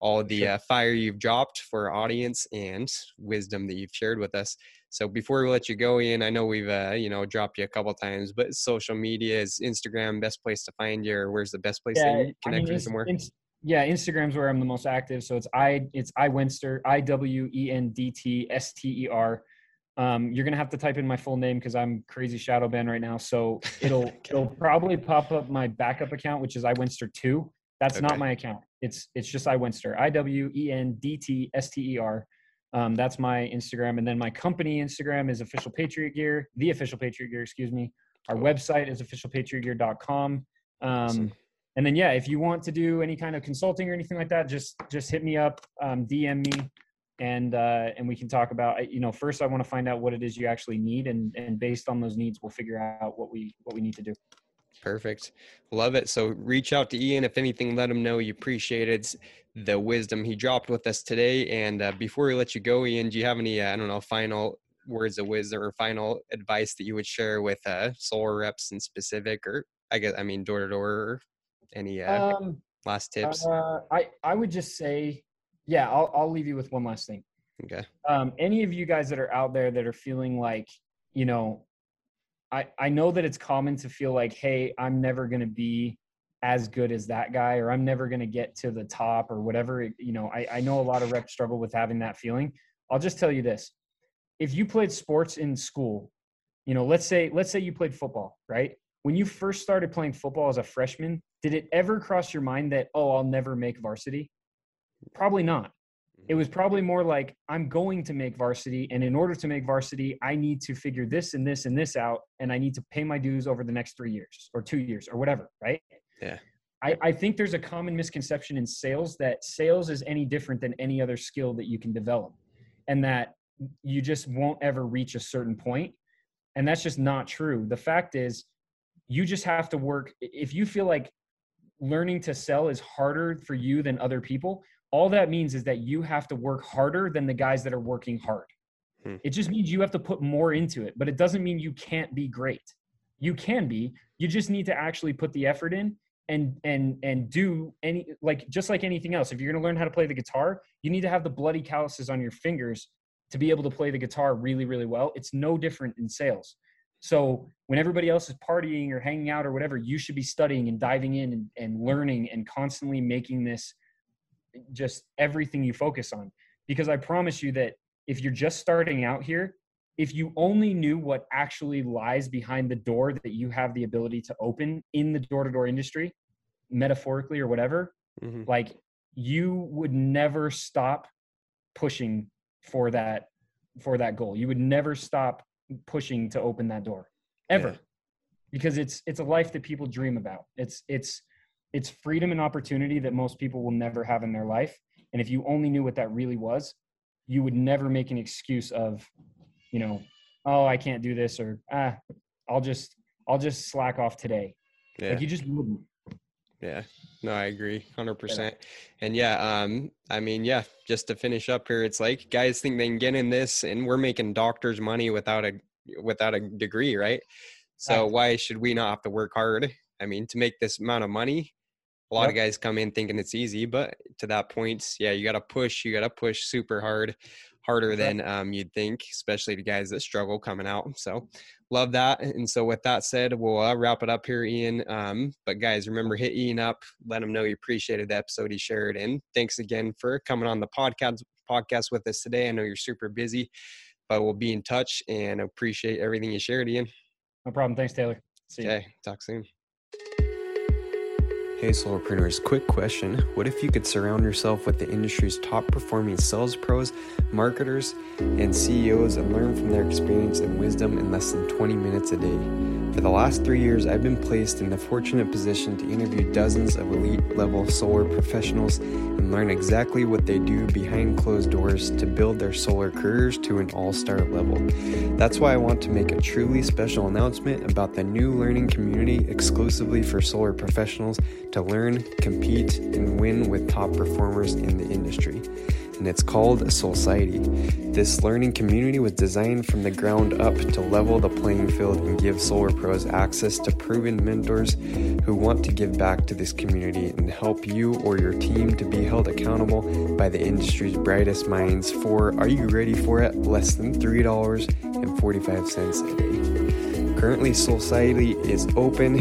all the uh, fire you've dropped for our audience and wisdom that you've shared with us So before we let you go, Ian, I know we've uh, you know dropped you a couple times, but social media is Instagram best place to find you, or where's the best place yeah, to connect I mean, with you more? yeah, Instagram's where I'm the most active. So it's I it's I Wendtster I W E N D T S T E R. Um, you're gonna have to type in my full name because I'm crazy shadow ban right now. So it'll okay. it'll probably pop up my backup account, which is I Wendtster two. That's okay. not my account. It's it's just I Wendtster I W E N D T S T E R. Um, that's my Instagram, and then my company Instagram is official Patriot Gear, the official Patriot Gear. Excuse me. Our website is officialpatriotgear.com. Um, awesome and then yeah if you want to do any kind of consulting or anything like that just just hit me up um, dm me and uh, and we can talk about you know first i want to find out what it is you actually need and and based on those needs we'll figure out what we what we need to do. Perfect. Love it. So reach out to ian if anything let him know you appreciated the wisdom he dropped with us today and uh, before we let you go ian do you have any uh, i don't know final words of wisdom or final advice that you would share with uh, solar reps in specific or i guess i mean door to door any uh, um, last tips? Uh, I I would just say, yeah, I'll I'll leave you with one last thing. Okay. Um, any of you guys that are out there that are feeling like, you know, I I know that it's common to feel like, hey, I'm never going to be as good as that guy, or I'm never going to get to the top, or whatever. You know, I I know a lot of reps struggle with having that feeling. I'll just tell you this: if you played sports in school, you know, let's say let's say you played football, right? when you first started playing football as a freshman, did it ever cross your mind that, oh, I'll never make varsity? Probably not. It mm-hmm. was probably more like, I'm going to make varsity. And in order to make varsity, I need to figure this and this and this out. And I need to pay my dues over the next three years or two years or whatever. Right. Yeah. I, I think there's a common misconception in sales that sales is any different than any other skill that you can develop and that you just won't ever reach a certain point. And that's just not true. The fact is, you just have to work if you feel like learning to sell is harder for you than other people all that means is that you have to work harder than the guys that are working hard. Hmm. it just means you have to put more into it but it doesn't mean you can't be great. You can be you just need to actually put the effort in and and and do any like just like anything else. If you're going to learn how to play the guitar you need to have the bloody calluses on your fingers to be able to play the guitar really really well. It's no different in sales. So when everybody else is partying or hanging out or whatever, you should be studying and diving in and, and learning and constantly making this just everything you focus on. Because I promise you that if you're just starting out here, if you only knew what actually lies behind the door that you have the ability to open in the door to door industry, metaphorically or whatever, mm-hmm. like you would never stop pushing for that for that goal. You would never stop pushing to open that door ever yeah. because it's it's a life that people dream about it's it's it's freedom and opportunity that most people will never have in their life and if you only knew what that really was you would never make an excuse of you know oh i can't do this or ah i'll just i'll just slack off today yeah. like you just wouldn't yeah, no, I agree 100%. And yeah, um, I mean, yeah, just to finish up here, it's like guys think they can get in this and we're making doctors money without a, without a degree, right? So why should we not have to work hard? I mean, to make this amount of money, a lot yep. of guys come in thinking it's easy, but to that point, yeah, you got to push, you got to push super hard harder than um, you'd think, especially the guys that struggle coming out. So love that. And so with that said, we'll uh, wrap it up here, Ian. Um, but guys, remember hit Ian up, let him know you appreciated the episode he shared. And thanks again for coming on the podcast podcast with us today. I know you're super busy, but we'll be in touch and appreciate everything you shared, Ian. No problem. Thanks, Taylor. See okay. You. Talk soon. Hey, Solarpreneurs, quick question. What if you could surround yourself with the industry's top performing sales pros, marketers, and CEOs and learn from their experience and wisdom in less than 20 minutes a day? For the last three years, I've been placed in the fortunate position to interview dozens of elite level solar professionals and learn exactly what they do behind closed doors to build their solar careers to an all star level. That's why I want to make a truly special announcement about the new learning community exclusively for solar professionals to learn, compete, and win with top performers in the industry. and it's called Solciety. This learning community was designed from the ground up to level the playing field and give solar pros access to proven mentors who want to give back to this community and help you or your team to be held accountable by the industry's brightest minds for, are you ready for it? Less than $3.45 a day. Currently, Solciety is open,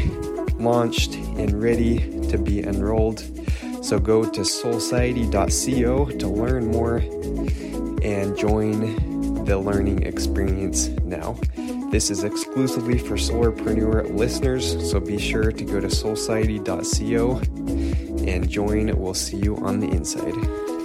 launched, and ready to be enrolled. So go to solciety.co to learn more and join the learning experience now. This is exclusively for Solarpreneur listeners, so be sure to go to solciety.co and join. We'll see you on the inside.